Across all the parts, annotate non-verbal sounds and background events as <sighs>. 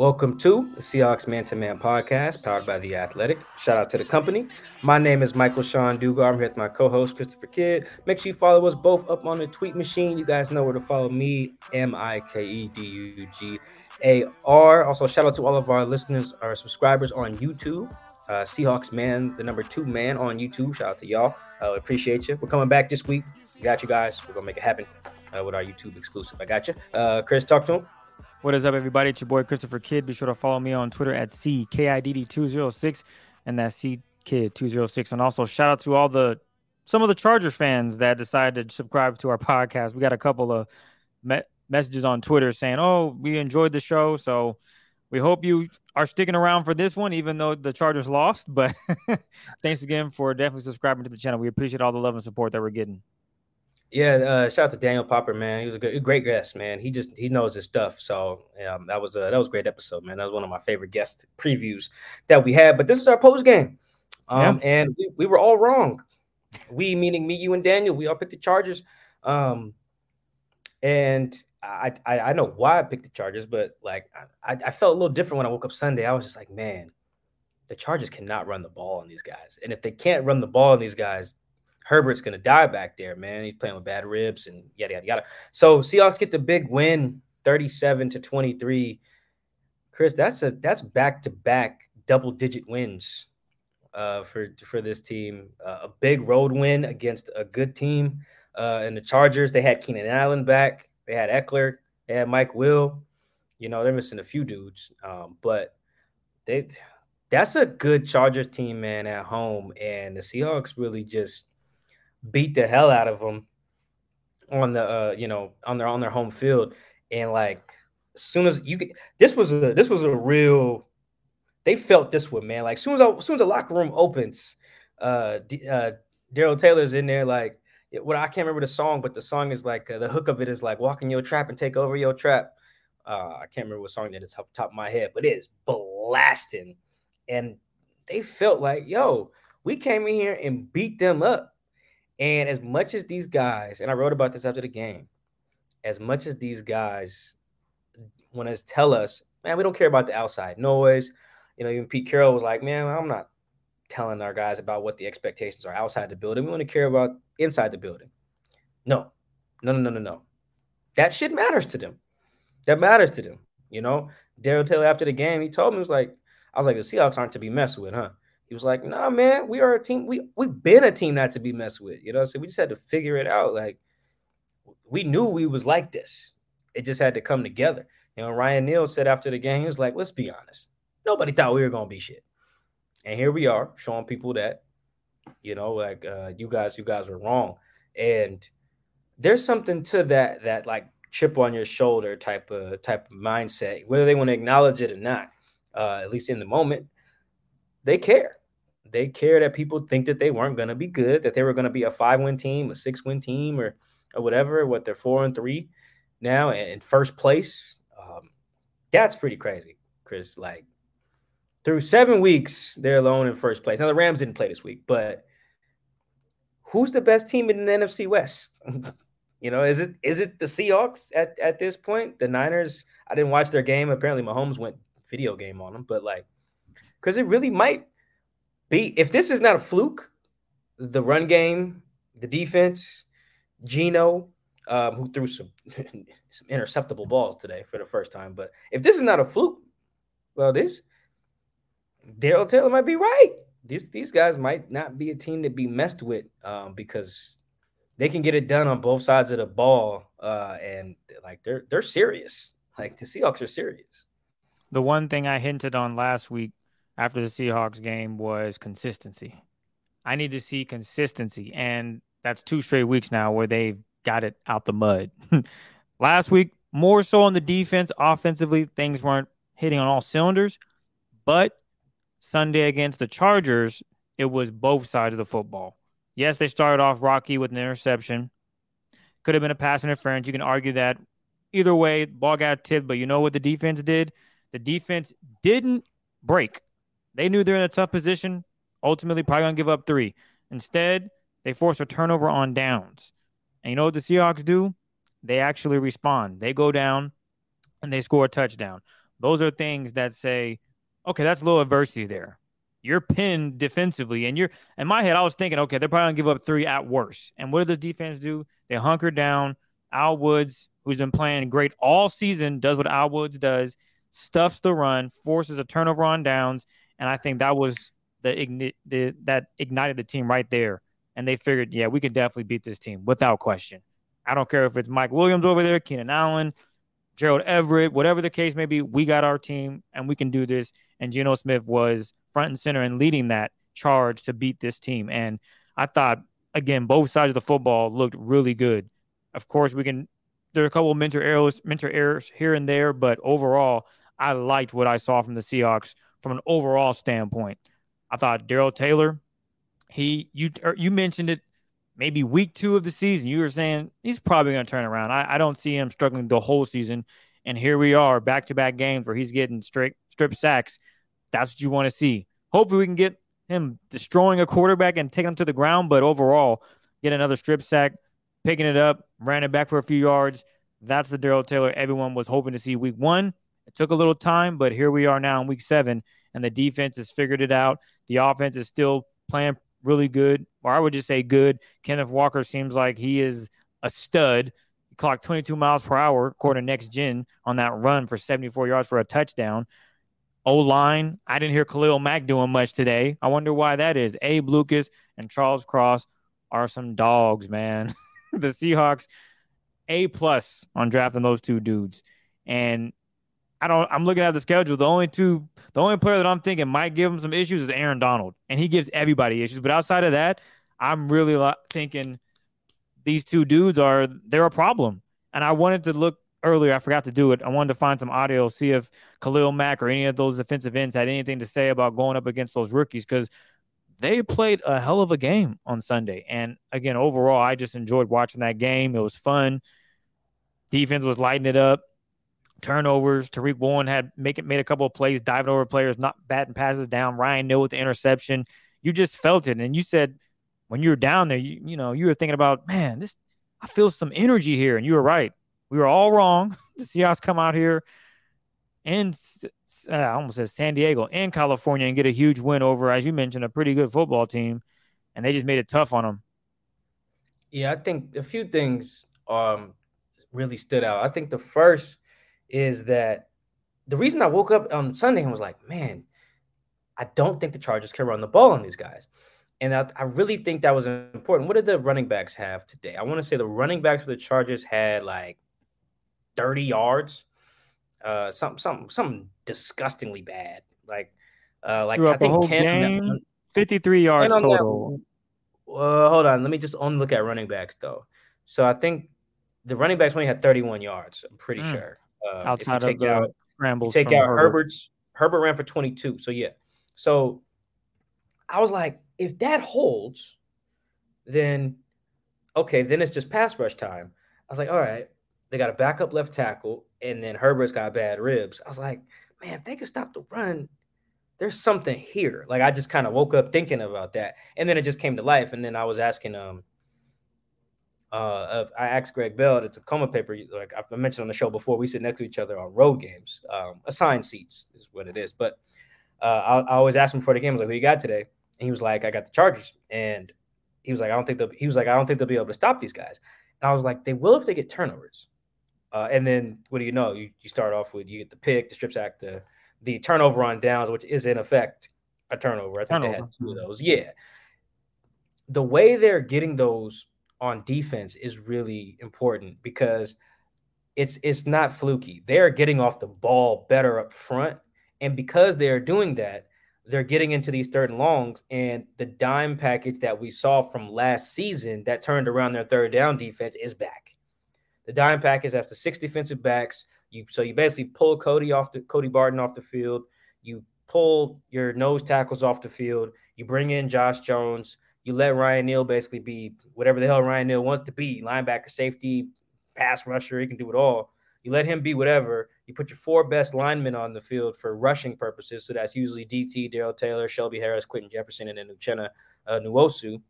Welcome to the Seahawks Man to Man podcast, powered by The Athletic. Shout out to the company. My name is Michael-Shawn Dugar. I'm here with my co host, Christopher Kidd. Make sure you follow us both up on the tweet machine. You guys know where to follow me, M I K E D U G A R. Also, shout out to all of our listeners, our subscribers on YouTube. Uh, Seahawks Man, the number two man on YouTube. Shout out to y'all. Uh, appreciate you. We're coming back this week. Got you guys. We're going to make it happen uh, with our YouTube exclusive. I got you. Uh, Chris, talk to him. What is up, everybody? It's your boy Christopher Kidd. Be sure to follow me on Twitter at CKIDD206 and that's CKid206. And also shout out to all the some of the Chargers fans that decided to subscribe to our podcast. We got a couple of me- messages on Twitter saying, "Oh, we enjoyed the show, so we hope you are sticking around for this one, even though the Chargers lost." <laughs> But thanks again for definitely subscribing to the channel. We appreciate all the love and support that we're getting. Yeah, uh, shout out to Daniel Popper, man. He was a, good, great guest, man. He just he knows his stuff. So um, that was a that was a great episode, man. That was one of my favorite guest previews that we had. But this is our post game, um, yeah. and we, we, were all wrong. We meaning me, you, and Daniel. We all picked the Chargers, um, and I, I, I know why I picked the Chargers, but like I, I felt a little different when I woke up Sunday. I was just like, man, the Chargers cannot run the ball on these guys, and if they can't run the ball on these guys, Herbert's gonna die back there, man. He's playing with bad ribs and yada yada yada. So Seahawks get the big win, 37 to 23. Chris, that's a that's back to back double digit wins uh, for for this team. Uh, a big road win against a good team. Uh, and the Chargers, they had Keenan Allen back. They had Ekeler. They had Mike Will. You know, they're missing a few dudes, um, but they that's a good Chargers team, man, at home. And the Seahawks really just beat the hell out of them on the uh, you know on their on their home field. And like as soon as you this was a this was a real they felt this one man. Like soon as, soon as the locker room opens uh, D, uh Darrell Taylor's in there like what I can't remember the song but the song is like uh, the hook of it is like walking your trap and take over your trap. Uh I can't remember what song that is top, top of my head but it is blasting. And they felt like yo we came in here and beat them up and as much as these guys, and I wrote about this after the game, as much as these guys want to tell us, man, we don't care about the outside noise. You know, even Pete Carroll was like, man, I'm not telling our guys about what the expectations are outside the building. We want to care about inside the building. No, no, no, no, no, no. That shit matters to them. That matters to them. You know, Darrell Taylor after the game, he told me, he was like, I was like, the Seahawks aren't to be messed with, huh? He was like, "Nah, man, we are a team. We we've been a team not to be messed with. You know, so we just had to figure it out. Like we knew we was like this. It just had to come together. You know, Ryan Neal said after the game, he was like, "Let's be honest. Nobody thought we were gonna be shit, and here we are showing people that, you know, like uh, you guys, you guys were wrong. And there's something to that that like chip on your shoulder type of type of mindset, whether they want to acknowledge it or not. Uh, at least in the moment, they care they care that people think that they weren't going to be good, that they were going to be a five win team, a six win team, or or whatever. What they're four and three now in first place. Um, that's pretty crazy, Chris. Like through seven weeks, they're alone in first place. Now the Rams didn't play this week, but who's the best team in the NFC West? <laughs> you know, is it is it the Seahawks at, at this point? The Niners, I didn't watch their game. Apparently Mahomes went video game on them, but like because it really might be if this is not a fluke, the run game, the defense, Geno, um, who threw some <laughs> some interceptable balls today for the first time. But if this is not a fluke, well, this Darrell Taylor might be right. These these guys might not be a team to be messed with um, because they can get it done on both sides of the ball, uh, and like they're they're serious. Like the Seahawks are serious. The one thing I hinted on last week after the Seahawks game was consistency. I need to see consistency, and that's two straight weeks now where they've got it out the mud. <laughs> last week, more so on the defense, offensively, things weren't hitting on all cylinders, but Sunday against the Chargers, it was both sides of the football. Yes, they started off rocky with an interception. Could have been a pass interference. You can argue that either way, ball got tipped, but you know what the defense did? The defense didn't break. They knew they're in a tough position. Ultimately, probably gonna give up three. Instead, they force a turnover on downs. And you know what the Seahawks do? They actually respond. They go down and they score a touchdown. Those are things that say, okay, that's a little adversity there. You're pinned defensively, and you're in my head. I was thinking, okay, they're probably gonna give up three at worst. And what do the defense do? They hunker down. Al Woods, who's been playing great all season, does what Al Woods does, stuffs the run, forces a turnover on downs, and I think that was the, igni- the that ignited the team right there. And they figured, yeah, we could definitely beat this team without question. I don't care if it's Mike Williams over there, Keenan Allen, Gerald Everett, whatever the case may be, we got our team and we can do this. And Geno Smith was front and center and leading that charge to beat this team. And I thought, again, both sides of the football looked really good. Of course, we can, there are a couple mentor errors, mentor errors here and there, but overall, I liked what I saw from the Seahawks from an overall standpoint. I thought Darrell Taylor, he, you, er, you mentioned it maybe week two of the season, you were saying he's probably going to turn around. I, I, don't see him struggling the whole season. And here we are, back to back games where he's getting straight strip sacks. That's what you want to see. Hopefully, we can get him destroying a quarterback and taking him to the ground. But overall, get another strip sack, picking it up, ran it back for a few yards. That's the Darrell Taylor everyone was hoping to see week one. It took a little time, but here we are now in week seven, and the defense has figured it out. The offense is still playing really good, or I would just say good. Kenneth Walker seems like he is a stud. He clocked 22 miles per hour, according to Next Gen, on that run for 74 yards for a touchdown. O line, I didn't hear Khalil Mack doing much today. I wonder why that is. Abe Lucas and Charles Cross are some dogs, man. <laughs> the Seahawks, A plus on drafting those two dudes. And I don't. I'm looking at the schedule. The only two, the only player that I'm thinking might give him some issues is Aaron Donald, and he gives everybody issues. But outside of that, I'm really thinking these two dudes are they're a problem. And I wanted to look earlier. I forgot to do it. I wanted to find some audio, see if Khalil Mack or any of those defensive ends had anything to say about going up against those rookies because they played a hell of a game on Sunday. And again, overall, I just enjoyed watching that game. It was fun. Defense was lighting it up turnovers. Tariq Woolen had make it, made a couple of plays, diving over players, not batting passes down. Ryan Neal with the interception. You just felt it, and you said when you were down there, you you know you were thinking about man, this I feel some energy here, and you were right. We were all wrong. <laughs> The Seahawks come out here and uh, I almost said San Diego and California and get a huge win over, as you mentioned, a pretty good football team, and they just made it tough on them. Yeah, I think a few things um really stood out. I think the first is that the reason I woke up on Sunday and was like, man, I don't think the Chargers can run the ball on these guys. And I, I really think that was important. What did the running backs have today? I want to say the running backs for the Chargers had like 30 yards, uh, something, something, something disgustingly bad. Like, uh, like I think Cam, 53 yards total. uh, hold on, let me just only look at running backs though. So I think the running backs only had 31 yards. I'm pretty mm. sure. Uh, Outside of the out, scrambles, take out Herbert. Herbert's. Herbert ran for 22. So yeah. So I was like, if that holds, then okay, then it's just pass rush time. I was like, all right, they got a backup left tackle, and then Herbert's got bad ribs. I was like, man, if they could stop the run, there's something here. Like I just kind of woke up thinking about that, and then it just came to life. And then I was asking, um, uh, I asked Gregg Bell, it's a coma paper. Like I mentioned on the show before, we sit next to each other on road games. Um, assigned seats is what it is. But uh, I, I, always ask him before the game, I was like, "Who you got today?" And he was like, "I got the Chargers." And he was like, "I don't think they'll." He was like, "I don't think they'll be able to stop these guys." And I was like, "They will if they get turnovers." Uh, and then what do you know? You you start off with you get the pick, the strip sack, the the turnover on downs, which is in effect a turnover. I think turnover. they had two of those. Yeah. The way they're getting those on defense is really important because it's it's not fluky. They're getting off the ball better up front. And because they're doing that, they're getting into these third and longs. And the dime package that we saw from last season that turned around their third down defense is back. The dime package has the six defensive backs you so you basically pull Cody off the Cody Barton off the field. You pull your nose tackles off the field. You bring in Josh Jones. You let Ryan Neal basically be whatever the hell Ryan Neal wants to be linebacker, safety, pass rusher. He can do it all. You let him be whatever. You put your four best linemen on the field for rushing purposes. So that's usually DT, Darrell Taylor, Shelby Harris, Quinton Jefferson, and then Uchenna uh, Nwosu.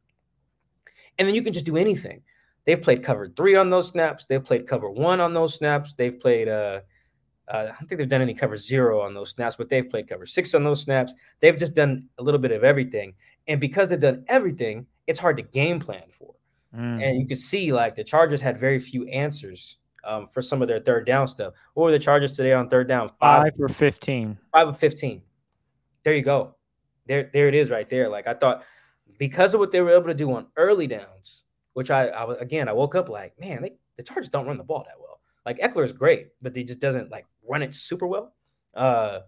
And then you can just do anything. They've played cover three on those snaps. They've played cover one on those snaps. They've played, uh, uh, I don't think they've done any cover zero on those snaps, but they've played cover six on those snaps. They've just done a little bit of everything. And because they've done everything, it's hard to game plan for. Mm. And you can see like the Chargers had very few answers um, for some of their third down stuff. What were the Chargers today on third down? Five, five or 15. Five or 15. There you go. There, there it is right there. Like I thought because of what they were able to do on early downs, which I, I again I woke up like, man, they, the Chargers don't run the ball that well. Like Ekeler is great, but he just doesn't like run it super well. Uh,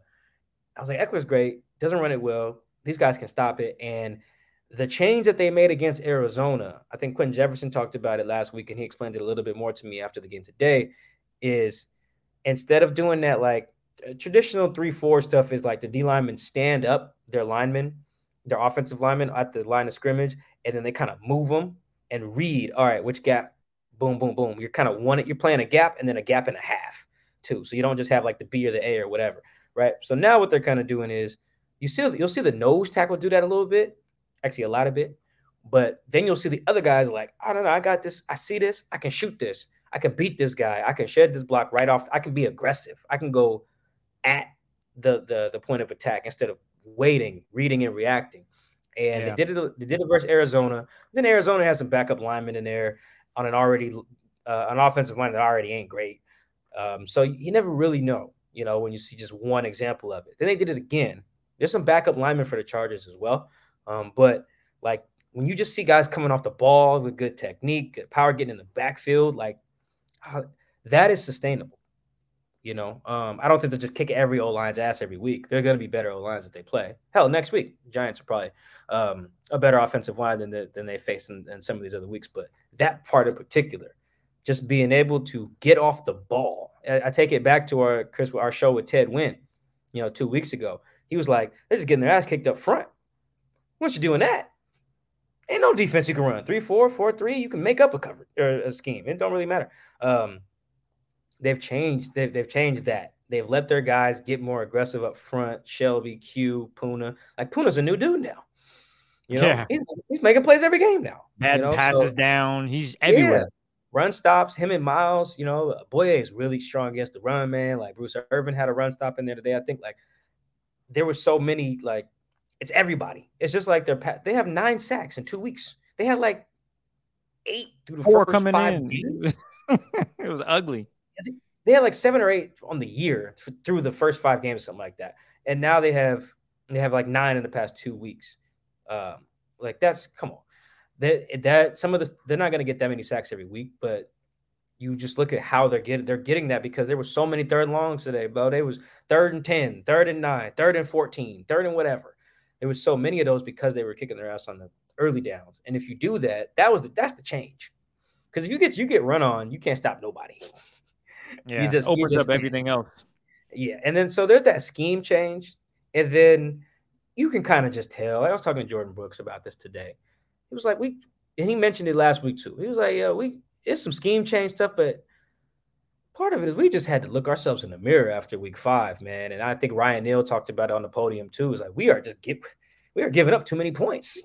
I was like, Ekeler's great, doesn't run it well. These guys can stop it. And the change that they made against Arizona, I think Quinton Jefferson talked about it last week, and he explained it a little bit more to me after the game today. Is instead of doing that like uh, traditional three four stuff is like the D linemen stand up their linemen, their offensive linemen at the line of scrimmage, and then they kind of move them and read, all right, which gap, boom, boom, boom. You're kind of one, you're playing a gap and then a gap and a half too. So you don't just have like the B or the A or whatever, right? So now what they're kind of doing is you see, you'll see the nose tackle do that a little bit, actually a lot of bit, but then you'll see the other guys like, I don't know, I got this, I see this, I can shoot this, I can beat this guy, I can shed this block right off, I can be aggressive, I can go at the the the point of attack instead of waiting, reading, and reacting. And yeah. they did it. They did it versus Arizona. Then Arizona has some backup linemen in there on an already uh, an offensive line that already ain't great. Um, so you never really know, you know, when you see just one example of it. Then they did it again. There's some backup linemen for the Chargers as well. Um, but like when you just see guys coming off the ball with good technique, good power getting in the backfield, like uh, that is sustainable. You know, um, I don't think they'll just kick every O line's ass every week. They're going to be better O lines that they play. Hell, next week, Giants are probably um, a better offensive line than the, than they face in, in, some of these other weeks. But that part in particular, just being able to get off the ball. I, I take it back to our Chris, our show with Ted Nguyen, you know, two weeks ago. He was like, they're just getting their ass kicked up front. Once you're doing that, ain't no defense you can run. Three, four, four, three. You can make up a cover or a scheme. It don't really matter. Um, they've changed. They've, they've changed that. They've let their guys get more aggressive up front. Shelby, Q, Poona. Like Poona's a new dude now. You know, yeah. he's, he's making plays every game now. Bad you know? passes so, down. He's everywhere. Yeah. Run stops. Him and Miles. You know, Bouye is really strong against the run, man. Like Bruce Irvin had a run stop in there today. I think like there were so many like it's everybody. It's just like they're they have nine sacks in two weeks. They had like eight through the Four first coming five in. <laughs> it was ugly they had like seven or eight on the year through the first five games, something like that. And now they have they have like nine in the past two weeks. Um, like that's come on. That that some of the they're not going to get that many sacks every week, but you just look at how they're getting they're getting that because there were so many third longs today, bro. They was third and 10, third and nine, third and 14, third and whatever. There was so many of those because they were kicking their ass on the early downs. And if you do that, that was the, that's the change. Because if you get you get run on, you can't stop nobody. <laughs> Yeah, you just opens you just up everything else. Yeah, and then so there's that scheme change, and then you can kind of just tell. I was talking to Jordan Brooks about this today. He was like, "We," and he mentioned it last week too. He was like, "Yeah, we it's some scheme change stuff, but part of it is we just had to look ourselves in the mirror after week five, man. And I think Ryan Neal talked about it on the podium too. Is like we are just give we are giving up too many points.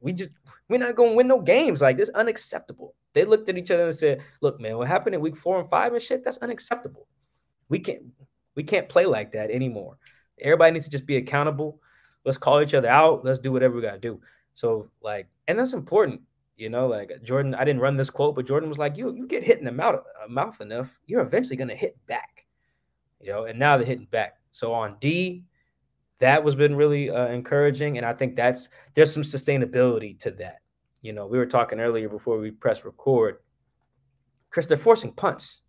We just we're not to win no games. Like this unacceptable. They looked at each other and said, "Look, man, what happened in week four and five and shit? That's unacceptable. We can't we can't play like that anymore. Everybody needs to just be accountable. Let's call each other out. Let's do whatever we got to do. So like, and that's important. You know, like Jordan, I didn't run this quote, but Jordan was like, "You you get hit in the mouth, uh, mouth enough, you're eventually gonna hit back." You know, and now they're hitting back. So on D, that was been really uh, encouraging, and I think that's there's some sustainability to that. You know, we were talking earlier before we press record. Chris, they're forcing punts.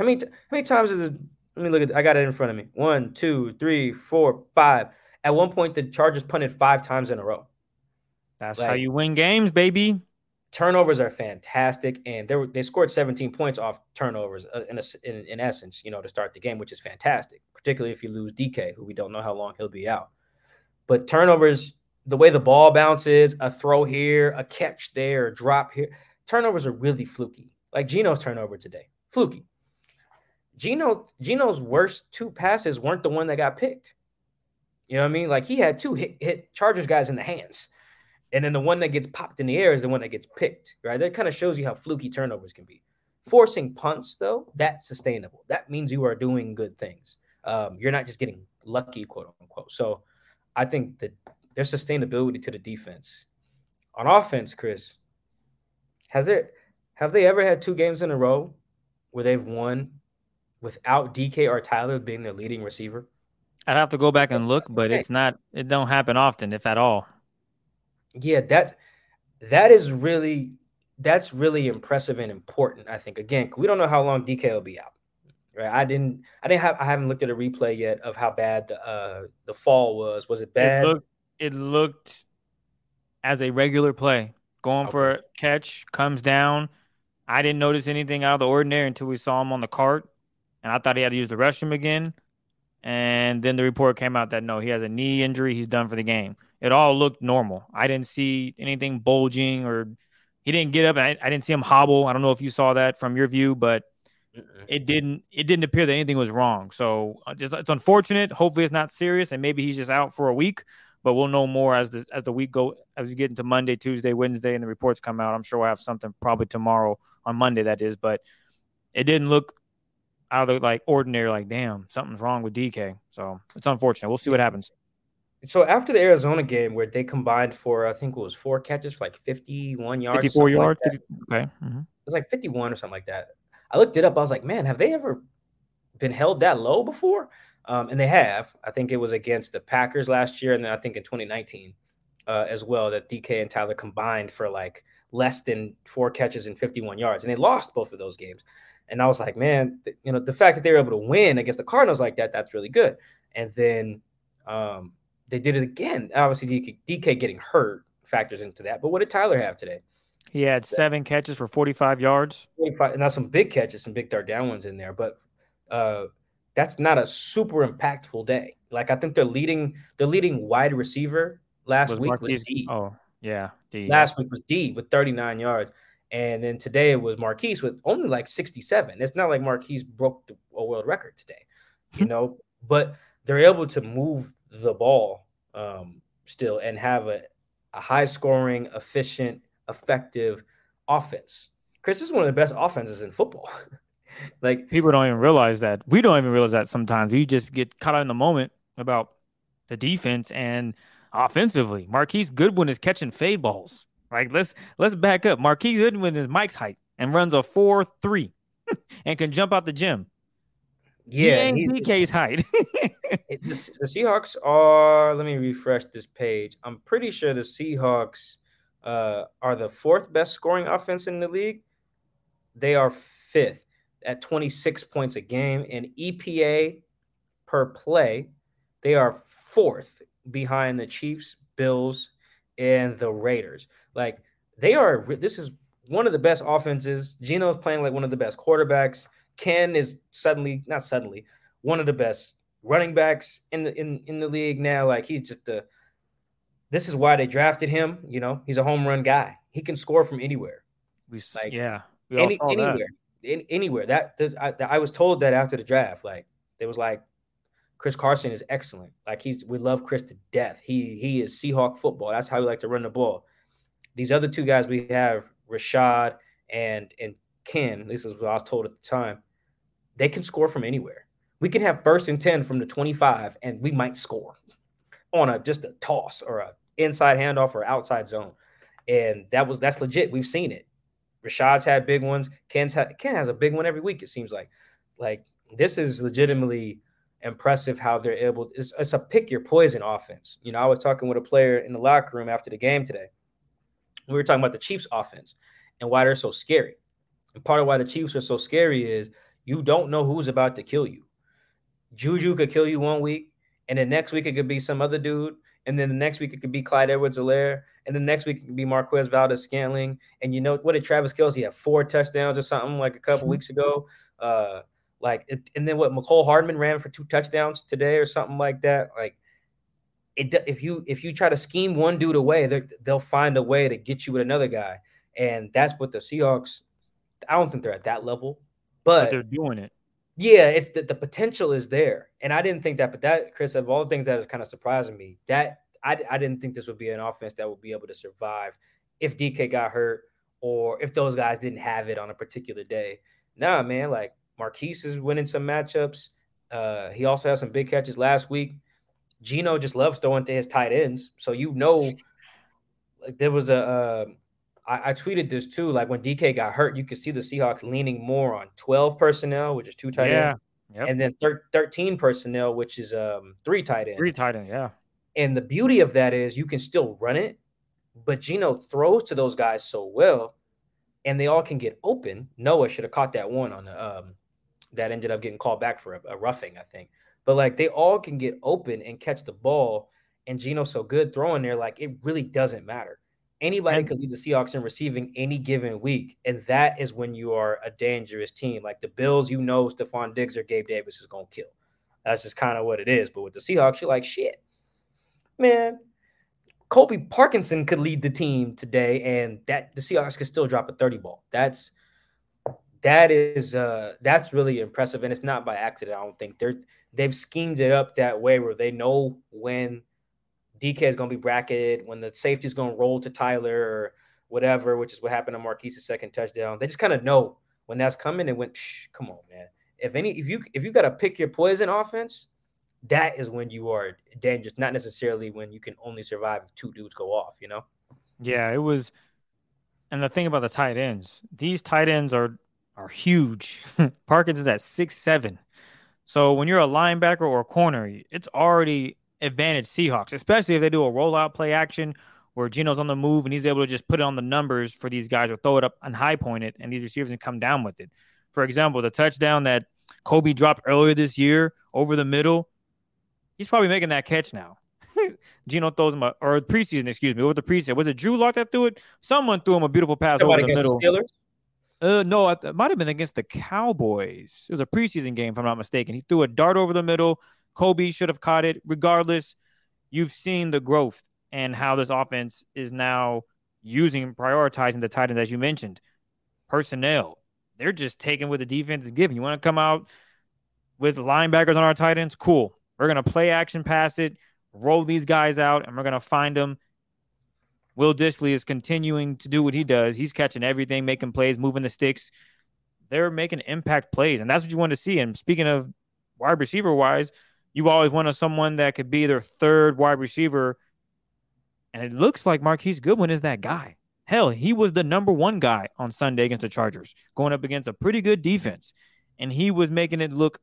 How many how many times is it? Let me look at. I got it in front of me. One, two, three, four, five. At one point, the Chargers punted five times in a row. That's like, how you win games, baby. Turnovers are fantastic, and they were, they scored 17 points off turnovers uh, in, a, in, in essence, you know, to start the game, which is fantastic. Particularly if you lose DK, who we don't know how long he'll be out. But turnovers, the way the ball bounces, a throw here, a catch there, a drop here, turnovers are really fluky. Like Geno's turnover today, fluky. Geno Geno's worst two passes weren't the one that got picked. You know what I mean? Like he had two hit, hit Chargers guys in the hands. And then the one that gets popped in the air is the one that gets picked, right? That kind of shows you how fluky turnovers can be. Forcing punts, though, that's sustainable. That means you are doing good things. Um, you're not just getting lucky, quote unquote. So I think that there's sustainability to the defense. On offense, Chris, has there have they ever had two games in a row where they've won without DK or Tyler being their leading receiver? I'd have to go back and look, but it's not it don't happen often, if at all. Yeah, that that is really that's really impressive and important. I think again, we don't know how long DK will be out. Right? I didn't I didn't have I haven't looked at a replay yet of how bad the uh the fall was. Was it bad? It looked, it looked as a regular play. Going okay. for a catch, comes down. I didn't notice anything out of the ordinary until we saw him on the cart. And I thought he had to use the restroom again. And then the report came out that no, he has a knee injury. He's done for the game it all looked normal. I didn't see anything bulging or he didn't get up. I, I didn't see him hobble. I don't know if you saw that from your view, but it didn't it didn't appear that anything was wrong. So uh, just, it's unfortunate. Hopefully it's not serious, and maybe he's just out for a week. But we'll know more as the as the week go as we get into Monday, Tuesday, Wednesday, and the reports come out. I'm sure we'll have something probably tomorrow on Monday. That is, but it didn't look out of the like ordinary. Like damn, something's wrong with DK. So it's unfortunate. We'll see what happens so after the Arizona game where they combined for I think it was four catches for like 51 yards. 54 yards. Like okay. Mm-hmm. It was like 51 or something like that. I looked it up. I was like, man, have they ever been held that low before? Um, and they have. I think it was against the Packers last year, and then I think in 2019 uh, as well that DK and Tyler combined for like less than four catches and 51 yards, and they lost both of those games. And I was like, man, th- you know, the fact that they were able to win against the Cardinals like that, that's really good. And then um, they did it again. Obviously, DK, DK getting hurt factors into that. But what did Tyler have today? He had seven catches for 45 yards. 45, and that's some big catches, some big third down ones in there. But uh, that's not a super impactful day. Like I think they're leading the leading wide receiver last was week Marquise, was D. Oh, yeah. D, last yeah. week was D with 39 yards. And then today it was Marquise with only like 67. It's not like Marquise broke the, a world record today, you <laughs> know, but they're able to move the ball um, still and have a, a high scoring, efficient, effective offense. Chris is one of the best offenses in football. <laughs> like people don't even realize that. We don't even realize that sometimes. We just get caught up in the moment about the defense and offensively. Marquise Goodwin is catching fade balls. Like let's let's back up. Marquise Goodwin is Mike's height and runs a four three <laughs> and can jump out the gym. Yeah, he ain't DK's height. <laughs> the, the, Seahawks are. Let me refresh this page. I'm pretty sure the Seahawks uh, are the fourth best scoring offense in the league. They are fifth at 26 points a game, and EPA per play, they are fourth behind the Chiefs, Bills, and the Raiders. Like they are. This is one of the best offenses. Geno's playing like one of the best quarterbacks. Ken is suddenly not suddenly one of the best running backs in the in in the league now. Like he's just a. This is why they drafted him. You know, he's a home run guy. He can score from anywhere. We like yeah, we any, anywhere. That. in, anywhere. That, I, I was told that after the draft, like it was like Chris Carson is excellent. Like he's we love Chris to death. He he is Seahawk football. That's how we like to run the ball. These other two guys we have, Rashaad and and Ken. This is what I was told at the time. They can score from anywhere. We can have first and ten from the twenty-five, and we might score on a just a toss or a inside handoff or outside zone. And that was that's legit. We've seen it. Rashaad's had big ones. Ken's had, Ken has a big one every week. It seems like, like this is legitimately impressive how they're able. It's, it's a pick your poison offense. You know, I was talking with a player in the locker room after the game today. We were talking about the Chiefs' offense and why they're so scary. And part of why the Chiefs are so scary is you don't know who's about to kill you. Juju could kill you one week, and then next week it could be some other dude, and then the next week it could be Clyde Edwards-Helaire, and the next week it could be Marquez Valdes-Scantling. And you know what did Travis Kelce have four touchdowns or something like a couple weeks ago? Uh, like, and then what Mecole Hardman ran for two touchdowns today or something like that. Like, it if you if you try to scheme one dude away, they'll find a way to get you with another guy, and that's what the Seahawks. I don't think they're at that level, but, but they're doing it. Yeah, it's the, the potential is there, and I didn't think that. But that, Chris, of all the things that was kind of surprising me, that I, I didn't think this would be an offense that would be able to survive if DK got hurt or if those guys didn't have it on a particular day. Nah, man, like Marquise is winning some matchups. Uh, he also has some big catches last week. Geno just loves throwing to his tight ends, so you know, like there was a. I, I tweeted this too. Like when DK got hurt, you could see the Seahawks leaning more on twelve personnel, which is two tight yeah. ends, yep. and then thir- thirteen personnel, which is um three tight ends. Three tight ends, yeah. And the beauty of that is you can still run it, but Geno throws to those guys so well, and they all can get open. Noah should have caught that one on the um that ended up getting called back for a, a roughing, I think. But like they all can get open and catch the ball, and Geno's so good throwing there, like it really doesn't matter. Anybody and, could lead the Seahawks in receiving any given week, and that is when you are a dangerous team. Like the Bills, you know, Stefon Diggs or Gabe Davis is gonna kill. That's just kind of what it is. But with the Seahawks, you're like, shit, man. Colby Parkinson could lead the team today, and that the Seahawks could still drop a 30 ball. That's that is uh that's really impressive and it's not by accident i don't think they're they've schemed it up that way where they know when dk is going to be bracketed when the safety is going to roll to tyler or whatever which is what happened on marquise's second touchdown they just kind of know when that's coming and went come on man if any if you if you got to pick your poison offense that is when you are dangerous not necessarily when you can only survive if two dudes go off you know yeah it was and the thing about the tight ends these tight ends are are huge. <laughs> Parkinson's at six seven. So when you're a linebacker or a corner, it's already advantage Seahawks, especially if they do a rollout play action where Geno's on the move and he's able to just put it on the numbers for these guys or throw it up and high point it and these receivers can come down with it. For example, the touchdown that Colby dropped earlier this year over the middle, he's probably making that catch now. <laughs> Geno throws him a, or preseason, excuse me, over the preseason. Was it Drew Lock that threw it? Someone threw him a beautiful pass over the middle. The uh, no, it might have been against the Cowboys. It was a preseason game, if I'm not mistaken. He threw a dart over the middle. Colby should have caught it. Regardless, you've seen the growth and how this offense is now using, prioritizing the tight ends, as you mentioned. Personnel, they're just taking what the defense is giving. You want to come out with linebackers on our tight ends? Cool. We're going to play action, pass it, roll these guys out, and we're going to find them Will Dissly is continuing to do what he does. He's catching everything, making plays, moving the sticks. They're making impact plays, and that's what you want to see. And speaking of wide receiver wise, you've always wanted someone that could be their third wide receiver. And it looks like Marquise Goodwin is that guy. Hell, he was the number one guy on Sunday against the Chargers, going up against a pretty good defense. And he was making it look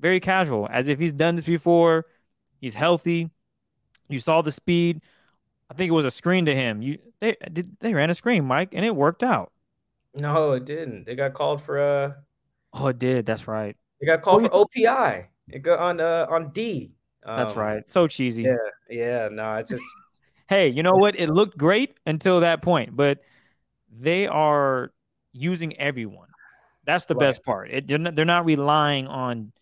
very casual, as if he's done this before. He's healthy. You saw the speed. I think it was a screen to him. You they did they ran a screen, Mike, and it worked out. No, it didn't. They got called for a. Oh, it did. That's right. They got called for OPI. It got on uh on D. Um, That's right. So cheesy. Yeah, yeah. No, it's just <laughs> hey, you know what? It looked great until that point, but they are using everyone. That's the right. best part. It, they're, not, they're not relying on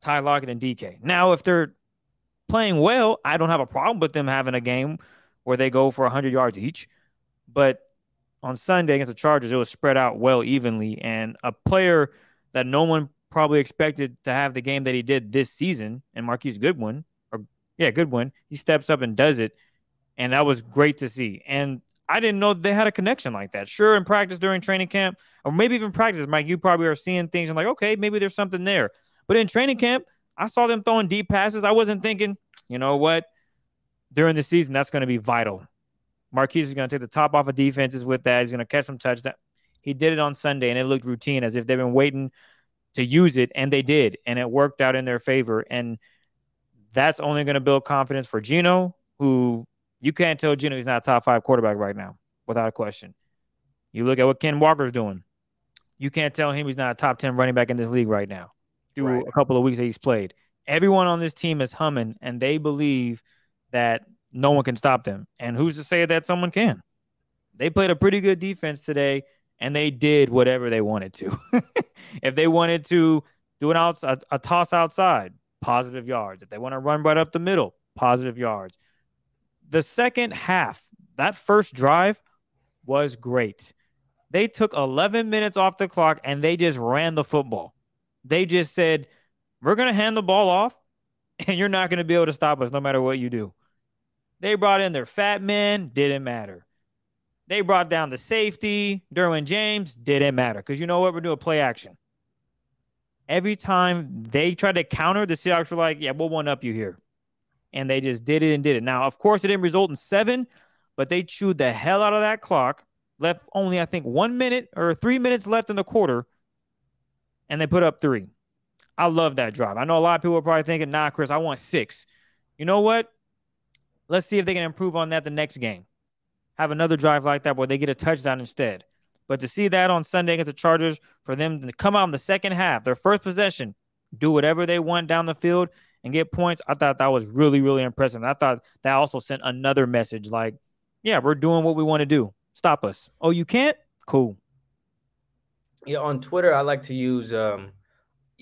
Ty Lockett and DK. Now, if they're playing well, I don't have a problem with them having a game where they go for 100 yards each. But on Sunday against the Chargers, it was spread out well evenly. And a player that no one probably expected to have the game that he did this season, and Marquise Goodwin, or yeah, Goodwin, he steps up and does it. And that was great to see. And I didn't know they had a connection like that. Sure, in practice during training camp, or maybe even practice, Mike, you probably are seeing things and like, okay, maybe there's something there. But in training camp, I saw them throwing deep passes. I wasn't thinking, you know what, during the season, that's going to be vital. Marquise is going to take the top off of defenses with that. He's going to catch some touchdowns. He did it on Sunday, and it looked routine as if they've been waiting to use it, and they did, and it worked out in their favor. And that's only going to build confidence for Geno, who you can't tell Geno he's not a top five quarterback right now, without a question. You look at what Ken Walker's doing. You can't tell him he's not a top 10 running back in this league right now through right. a couple of weeks that he's played. Everyone on this team is humming, and they believe that no one can stop them. And who's to say that someone can? They played a pretty good defense today, and they did whatever they wanted to. <laughs> if they wanted to do an outs a, a toss outside, positive yards. If they want to run right up the middle, positive yards. The second half, that first drive was great. They took 11 minutes off the clock and they just ran the football. They just said, We're going to hand the ball off <laughs> and you're not going to be able to stop us no matter what you do. They brought in their fat men, didn't matter. They brought down the safety, Derwin James, didn't matter because you know what? We're doing a play action. Every time they tried to counter, the Seahawks were like, yeah, we'll one up you here. And they just did it and did it. Now, of course, it didn't result in seven, but they chewed the hell out of that clock. Left only, I think, one minute or three minutes left in the quarter, and they put up three. I love that drive. I know a lot of people are probably thinking, nah, Chris, I want six. You know what? Let's see if they can improve on that the next game. Have another drive like that where they get a touchdown instead. But to see that on Sunday against the Chargers, for them to come out in the second half, their first possession, do whatever they want down the field and get points, I thought that was really, really impressive. And I thought that also sent another message like, yeah, we're doing what we want to do. Stop us. Oh, you can't? Cool. Yeah, on Twitter, I like to use um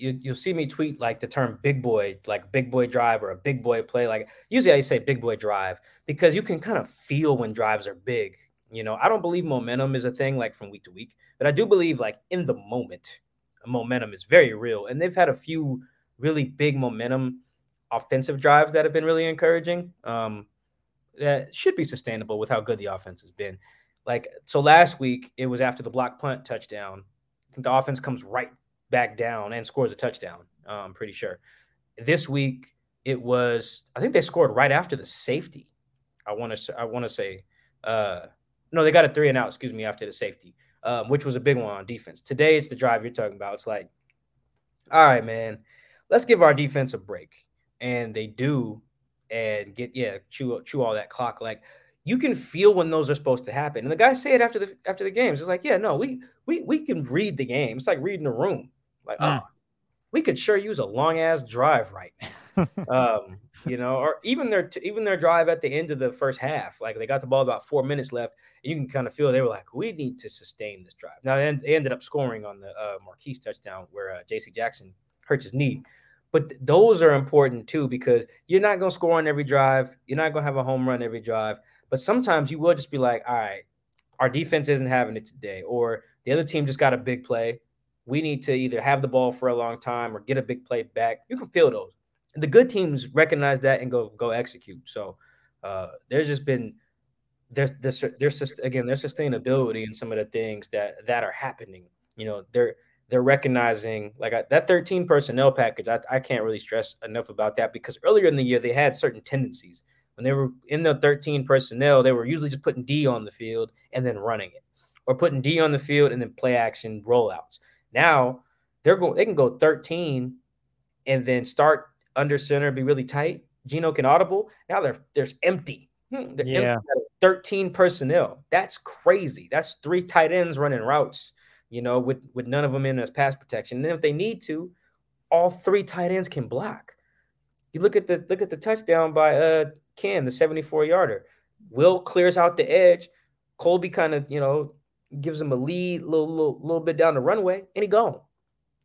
you you'll see me tweet like the term big boy, like big boy drive or a big boy play. Like usually I say big boy drive because you can kind of feel when drives are big. You know, I don't believe momentum is a thing like from week to week, but I do believe like in the moment, momentum is very real. And they've had a few really big momentum offensive drives that have been really encouraging. Um, that should be sustainable with how good the offense has been. Like so last week it was after the block punt touchdown. I think the offense comes right back down and scores a touchdown. I'm pretty sure. This week it was I think they scored right after the safety. I want to I want to say uh no, they got a three and out, excuse me, after the safety, um, which was a big one on defense. Today, it's the drive you're talking about. It's like, all right, man, let's give our defense a break. And they do and get, yeah, chew, chew all that clock. Like, you can feel when those are supposed to happen. And the guys say it after the after the games. It's like, yeah, no, we we we can read the game. It's like reading the room. Like, mm. oh, we could sure use a long ass drive right now. <laughs> um, you know, or even their even their drive at the end of the first half, like they got the ball about four minutes left, and you can kind of feel they were like, we need to sustain this drive. Now they ended up scoring on the uh, Marquise touchdown where uh, J.C. Jackson hurts his knee, but th- those are important too because you're not going to score on every drive, you're not going to have a home run every drive, but sometimes you will just be like, all right, our defense isn't having it today, or the other team just got a big play. We need to either have the ball for a long time or get a big play back. You can feel those the good teams recognize that and go go execute. So uh, there's just been there's there's there's again there's sustainability in some of the things that that are happening. You know, they're they're recognizing like I, that 13 personnel package. I, I can't really stress enough about that because earlier in the year they had certain tendencies when they were in the 13 personnel. They were usually just putting D on the field and then running it, or putting D on the field and then play action rollouts. Now they're going they can go 13 and then start under center, be really tight. Geno can audible. Now they're there's empty. Hmm, they're yeah. Empty 13 personnel. That's crazy. That's three tight ends running routes, you know, with, with none of them in as pass protection. And then if they need to, all three tight ends can block. You look at the look at the touchdown by uh Ken, the 74 yarder. Will clears out the edge. Colby kind of, you know, gives him a lead, little, little, little bit down the runway, and he gone.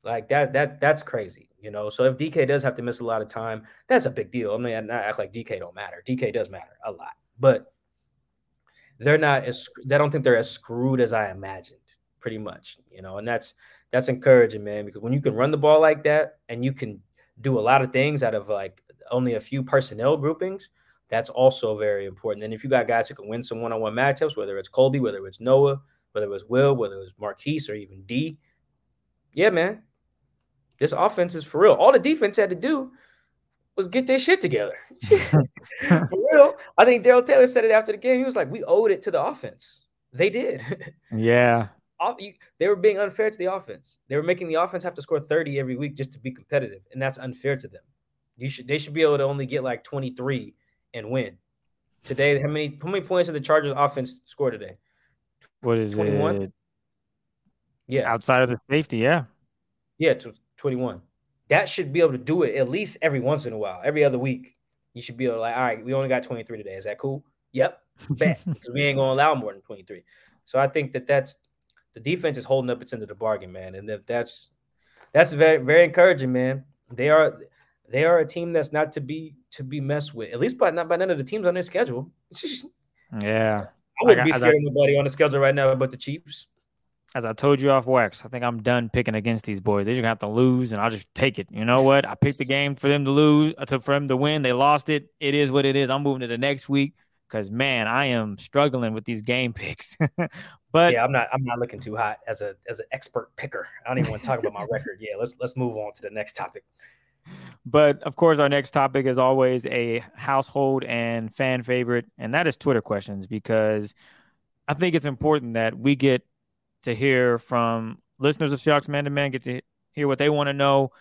Like that's that that's crazy you know. So if DK does have to miss a lot of time, that's a big deal. I mean, not act like DK don't matter. DK does matter a lot, but they're not as they don't think they're as screwed as I imagined, pretty much, you know, and that's that's encouraging, man, because when you can run the ball like that and you can do a lot of things out of like only a few personnel groupings, that's also very important. And if you got guys who can win some one-on-one matchups, whether it's Colby, whether it's Noah, whether it was Will, whether it was Marquez or even D, yeah, man, this offense is for real. All the defense had to do was get their shit together. <laughs> <laughs> for real. I think Darrell Taylor said it after the game. He was like, we owed it to the offense. They did. <laughs> Yeah. they were being unfair to the offense. They were making the offense have to score 30 every week just to be competitive, and that's unfair to them. You should they should be able to only get like 23 and win. Today, how many how many points did the Chargers offense score today? What is 21? it? Yeah. Outside of the safety, yeah. Yeah, 21. That should be able to do it at least every once in a while, every other week. You should be able to like, all right, we only got 23 today. Is that cool? Yep. Bet. <laughs> because we ain't gonna allow more than 23. So I think that that's the defense is holding up its end of the bargain, man. And if that's that's very very encouraging, man. They are they are a team that's not to be to be messed with. At least by not by none of the teams on their schedule. <laughs> yeah. I wouldn't be scared of nobody on the schedule right now but the Chiefs. As I told you off wax, I think I'm done picking against these boys. They're gonna have to lose, and I'll just take it. You know what? I picked the game for them to lose, I uh, for them to win. They lost it. It is what it is. I'm moving to the next week because man, I am struggling with these game <laughs> picks. but yeah, I'm not I'm not looking too hot as a as an expert picker. I don't even want to talk about my <laughs> record. Yeah, let's let's move on to the next topic. But of course, our next topic is always a household and fan favorite, and that is Twitter questions because I think it's important that we get to hear from listeners of Seahawks Man to Man, get to hear what they want to know.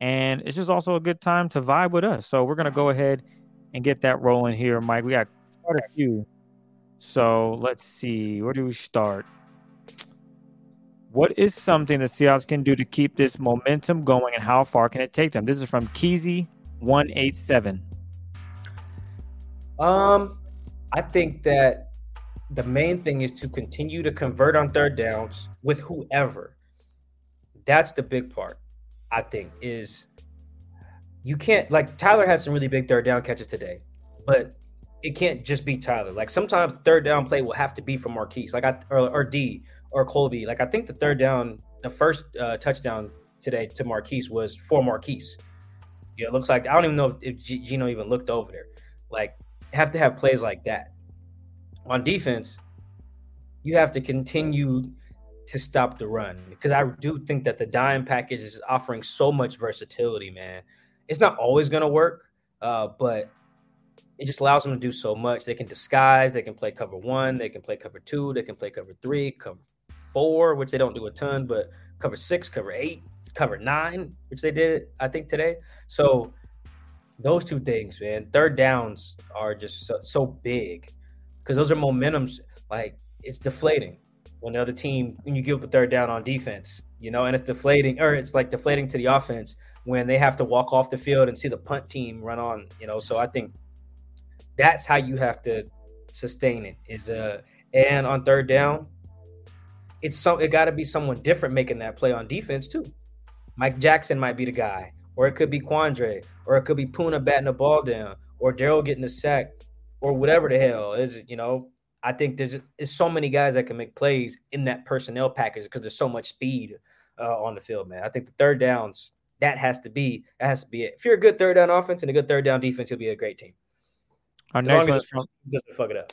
And it's just also a good time to vibe with us. So we're going to go ahead and get that rolling here, Mike. We got quite a few. So let's see. Where do we start? What is something the Seahawks can do to keep this momentum going, and how far can it take them? This is from Keezy one eight seven. Um, I think that the main thing is to continue to convert on third downs with whoever. That's the big part. I think is you can't like Tyler had some really big third down catches today, but it can't just be Tyler. Like sometimes third down play will have to be from Marquez, like I or, or D or Colby. Like I think the third down, the first uh, touchdown today to Marquez was for Marquez. Yeah, it looks like I don't even know if G- Geno even looked over there. Like have to have plays like that. On defense, you have to continue to stop the run because I do think that the dime package is offering so much versatility, man. It's not always going to work, uh, but it just allows them to do so much. They can disguise, they can play cover one, they can play cover two, they can play cover three, cover four, which they don't do a ton, but cover six, cover eight, cover nine, which they did, I think, today. So those two things, man, third downs are just so, so big because those are momentums. Like it's deflating when the other team, when you give up a third down on defense, you know, and it's deflating, or it's like deflating to the offense when they have to walk off the field and see the punt team run on, you know. So I think that's how you have to sustain it. Is uh, and on third down, it's so it got to be someone different making that play on defense too. Mike Jackson might be the guy, or it could be Quandre, or it could be Poona batting the ball down, or Darrell getting the sack, or whatever the hell is it. You know, I think there's, there's so many guys that can make plays in that personnel package because there's so much speed uh, on the field, man. I think the third downs that has to be that has to be it. If you're a good third down offense and a good third down defense, you'll be a great team. Our as next one doesn't fuck it up.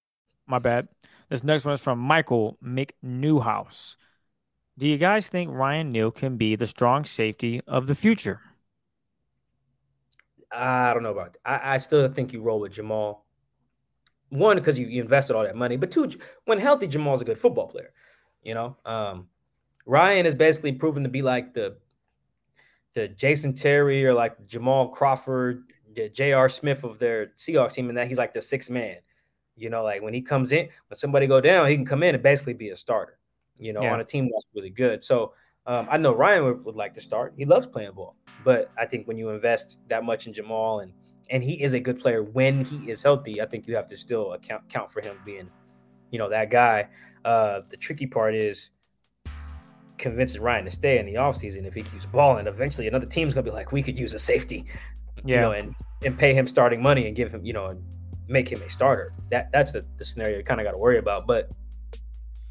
My bad. This next one is from Michael McNewhouse. Do you guys think Ryan Neal can be the strong safety of the future? I don't know about. I, I still think you roll with Jamal. One, because you, you invested all that money, but two, when healthy, Jamal's a good football player. You know, um, Ryan is basically proven to be like the the Jason Terry or like Jamal Crawford, the J.R. Smith of their Seahawks team, and that he's like the sixth man. You know, like when he comes in, when somebody go down, he can come in and basically be a starter. You know, yeah. on a team that's really good. So um, I know Ryan would, would, like to start. He loves playing ball, but I think when you invest that much in Jamal and and he is a good player when he is healthy, I think you have to still account count for him being, you know, that guy. Uh, the tricky part is convincing Ryan to stay in the offseason if he keeps balling. Eventually, another team's gonna be like, we could use a safety, yeah, you know, and and pay him starting money and give him, you know, make him a starter. That that's the, the scenario you kind of got to worry about. But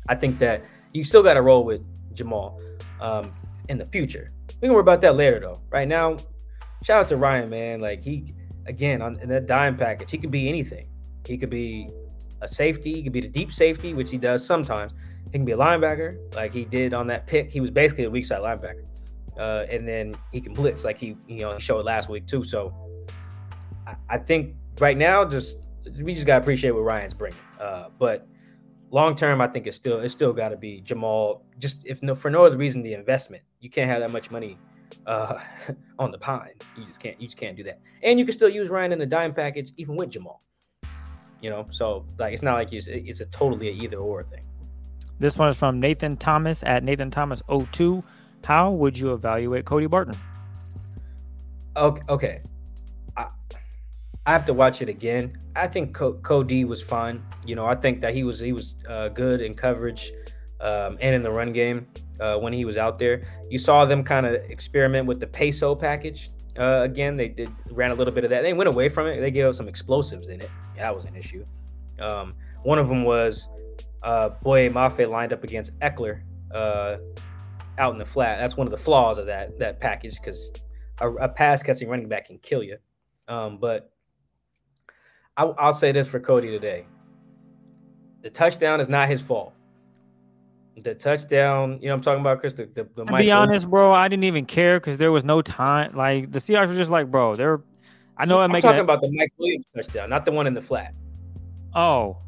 I think that you still got to roll with Jamal um, in the future. We can worry about that later though. Right now, shout out to Ryan, man. Like he again on in that dime package, he could be anything. He could be a safety, he could be the deep safety, which he does sometimes. He can be a linebacker, like he did on that pick. He was basically a weak side linebacker. Uh, and then he can blitz like he you know he showed last week too. So I, I think right now just we just gotta appreciate what Ryan's bringing. Uh, but long term, I think it's still it's still got to be Jamal. Just if no for no other reason, the investment. You can't have that much money uh, <laughs> on the pine. You just can't. You just can't do that. And you can still use Ryan in the dime package even with Jamal. You know, so like it's not like it's, it's a totally a either or thing. This one is from Nathan Thomas at Nathan Thomas 02. How would you evaluate Cody Barton? Okay, okay. I have to watch it again. I think Cody was fine. You know, I think that he was he was uh, good in coverage um, and in the run game uh, when he was out there. You saw them kind of experiment with the peso package uh, again. They did ran a little bit of that. They went away from it. They gave up some explosives in it. That was an issue. Um, one of them was uh, Boye Mafe lined up against Ekeler uh, out in the flat. That's one of the flaws of that that package because a, a pass catching running back can kill you. Um, but I, I'll say this for Cody today: the touchdown is not his fault. The touchdown, you know, I'm talking about Chris. The, the, the to be honest, bro, I didn't even care because there was no time. Like the Seahawks were just like, bro, they're. I know I'm, I'm talking about the Mike Williams touchdown, not the one in the flat. Oh,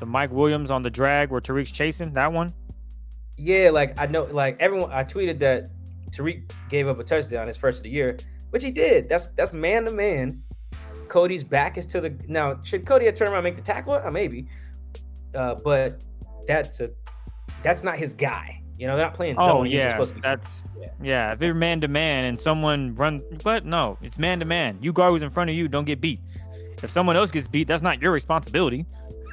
the Mike Williams on the drag where Tariq's chasing that one. Yeah, like I know, like everyone. I tweeted that Tariq gave up a touchdown his first of the year, which he did. That's that's man to man. Cody's back is to the now. Should Cody have turned around and make the tackle? Uh, maybe, uh, but that's a that's not his guy. You know, they're not playing. Oh yeah, that's yeah. yeah. If they're man to man and someone run, but no, it's man to man. You guard who's in front of you. Don't get beat. If someone else gets beat, that's not your responsibility.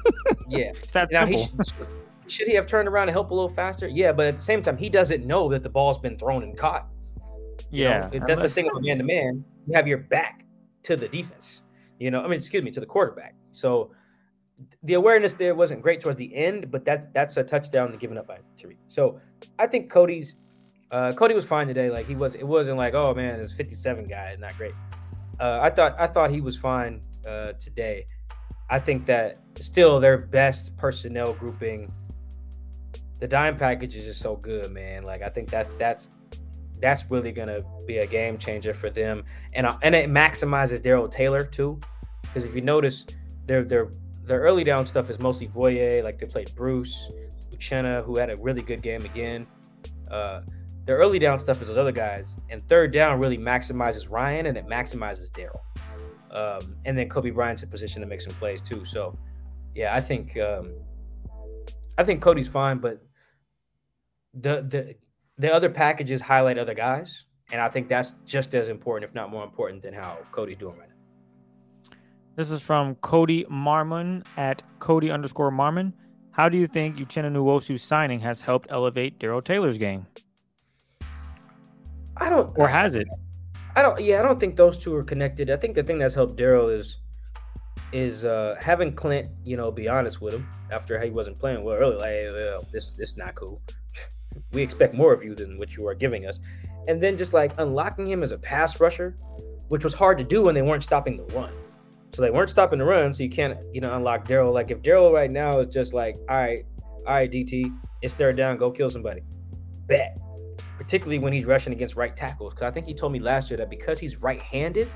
<laughs> yeah, it's that now, simple. He should, should he have turned around and help a little faster? Yeah, but at the same time, he doesn't know that the ball's been thrown and caught. You yeah, know, that's the thing with man to man. You have your back to the defense. You know, I mean, excuse me, to the quarterback. So the awareness there wasn't great towards the end, but that's that's a touchdown given up by Tariq. So I think Cody's uh, Cody was fine today. Like he was, it wasn't like, oh man, this 57 guy not great. Uh, I thought I thought he was fine uh, today. I think that still their best personnel grouping. The dime package is just so good, man. Like I think that's that's that's really gonna be a game changer for them, and uh, and it maximizes Darrell Taylor too, because if you notice, their their their early down stuff is mostly Boye, like they played Bruce, Uchenna, who had a really good game again. Uh, their early down stuff is those other guys, and third down really maximizes Ryan and it maximizes Darrell. Um, and then Coby Bryant's in position to make some plays too. So, yeah, I think um, I think Cody's fine, but the the the other packages highlight other guys, and I think that's just as important, if not more important, than how Cody's doing right now. This is from Cody Marmon at Cody underscore Marmon. How do you think Uchenna Nwosu's signing has helped elevate Darrell Taylor's game? I don't, or has it? I don't. Yeah, I don't think those two are connected. I think the thing that's helped Darrell is is uh having Clint, you know, be honest with him after he wasn't playing well early. Like, well, this this is not cool. We expect more of you than what you are giving us. And then just like unlocking him as a pass rusher, which was hard to do when they weren't stopping the run. So they weren't stopping the run, so you can't, you know, unlock Darrell. Like if Darrell right now is just like, all right, all right, DT, it's third down, go kill somebody. Bet. Particularly when he's rushing against right tackles. Because I think he told me last year that because he's right-handed,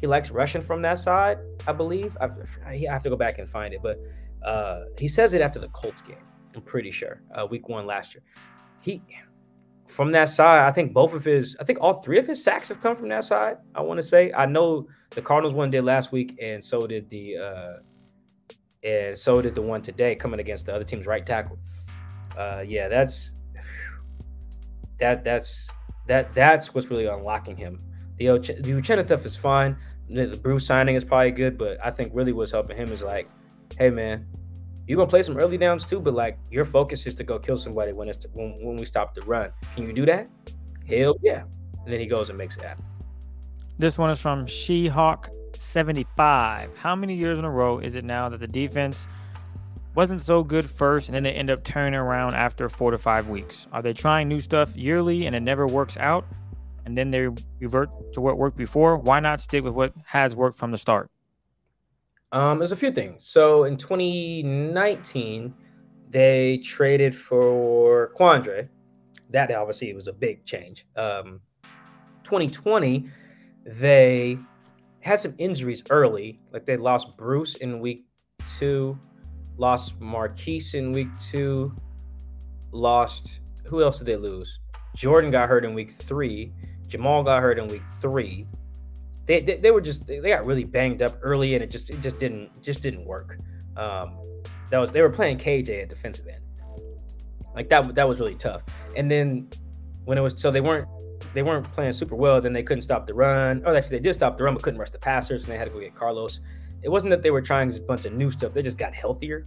he likes rushing from that side, I believe. I, I have to go back and find it, but uh, he says it after the Colts game. I'm pretty sure. Uh, week one last year. He from that side, I think both of his, I think all three of his sacks have come from that side. I want to say. I know the Cardinals one did last week, and so did the uh and so did the one today coming against the other team's right tackle. Uh yeah, that's that that's that that's what's really unlocking him. The the Uchenna stuff is fine. The Bruce signing is probably good, but I think really what's helping him is like, hey man, you're gonna play some early downs too, but like your focus is to go kill somebody when it's when, when we stop the run. Can you do that? Hell yeah. And then he goes and makes it happen. This one is from She-Hawk 75. How many years in a row is it now that the defense wasn't so good first and then they end up turning around after four to five weeks? Are they trying new stuff yearly and it never works out? And then they revert to what worked before? Why not stick with what has worked from the start? Um, there's a few things. So in 2019, they traded for Quandre. That obviously was a big change. Um, 2020, they had some injuries early. Like they lost Bruce in week two, lost Marquise in week two, lost who else did they lose? Jordan got hurt in week three. Jamal got hurt in week three they, they, they were just they got really banged up early, and it just it just didn't just didn't work. Um, that was they were playing KJ at defensive end, like that that was really tough. And then when it was so they weren't they weren't playing super well, then they couldn't stop the run. Oh, actually they did stop the run, but couldn't rush the passers, and they had to go get Carlos. It wasn't that they were trying a bunch of new stuff; they just got healthier.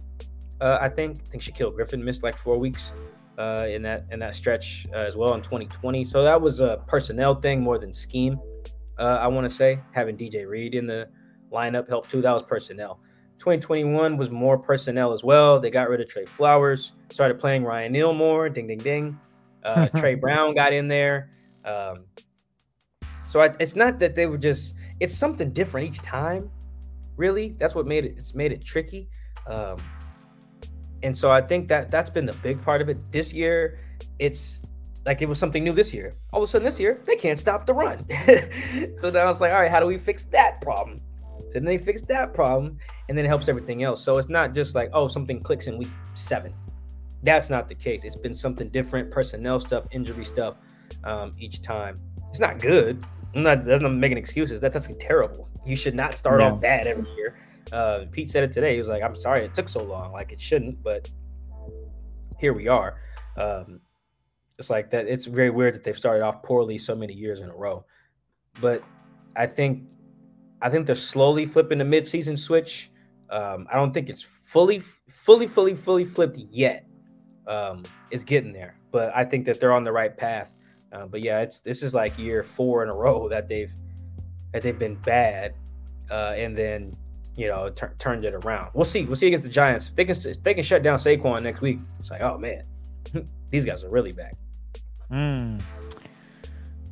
Uh, I think I think Shaquill Griffin missed like four weeks uh, in that in that stretch uh, as well in 2020. So that was a personnel thing more than scheme. Uh, I want to say having DJ Reed in the lineup helped too. That was personnel. 2021 was more personnel as well. They got rid of Tre Flowers, started playing Ryan Neal more. Ding, ding, ding. Uh, <laughs> Tre Brown got in there. Um, so I, it's not that they were just. It's something different each time. Really, that's what made it. It's made it tricky. Um, and so I think that that's been the big part of it. This year, it's like it was something new this year. All of a sudden this year, they can't stop the run. <laughs> so then I was like, all right, how do we fix that problem? So then they fix that problem, and then it helps everything else. So it's not just like, oh, something clicks in week seven. That's not the case. It's been something different, personnel stuff, injury stuff, um, each time. It's not good. I'm not that's not making excuses. That's actually terrible. You should not start off bad every year. Uh, Pete said it today. He was like, "I'm sorry it took so long. Like it shouldn't, but here we are." Um, it's like that. It's very weird that they've started off poorly so many years in a row. But I think I think they're slowly flipping the midseason switch. Um, I don't think it's fully, fully, fully, fully flipped yet. Um, it's getting there, but I think that they're on the right path. Uh, but yeah, it's this is like year four in a row that they've that they've been bad, uh, and then you know t- turned it around. We'll see. We'll see against the Giants. If they can if they can shut down Saquon next week, it's like oh man, <laughs> these guys are really back. Mm.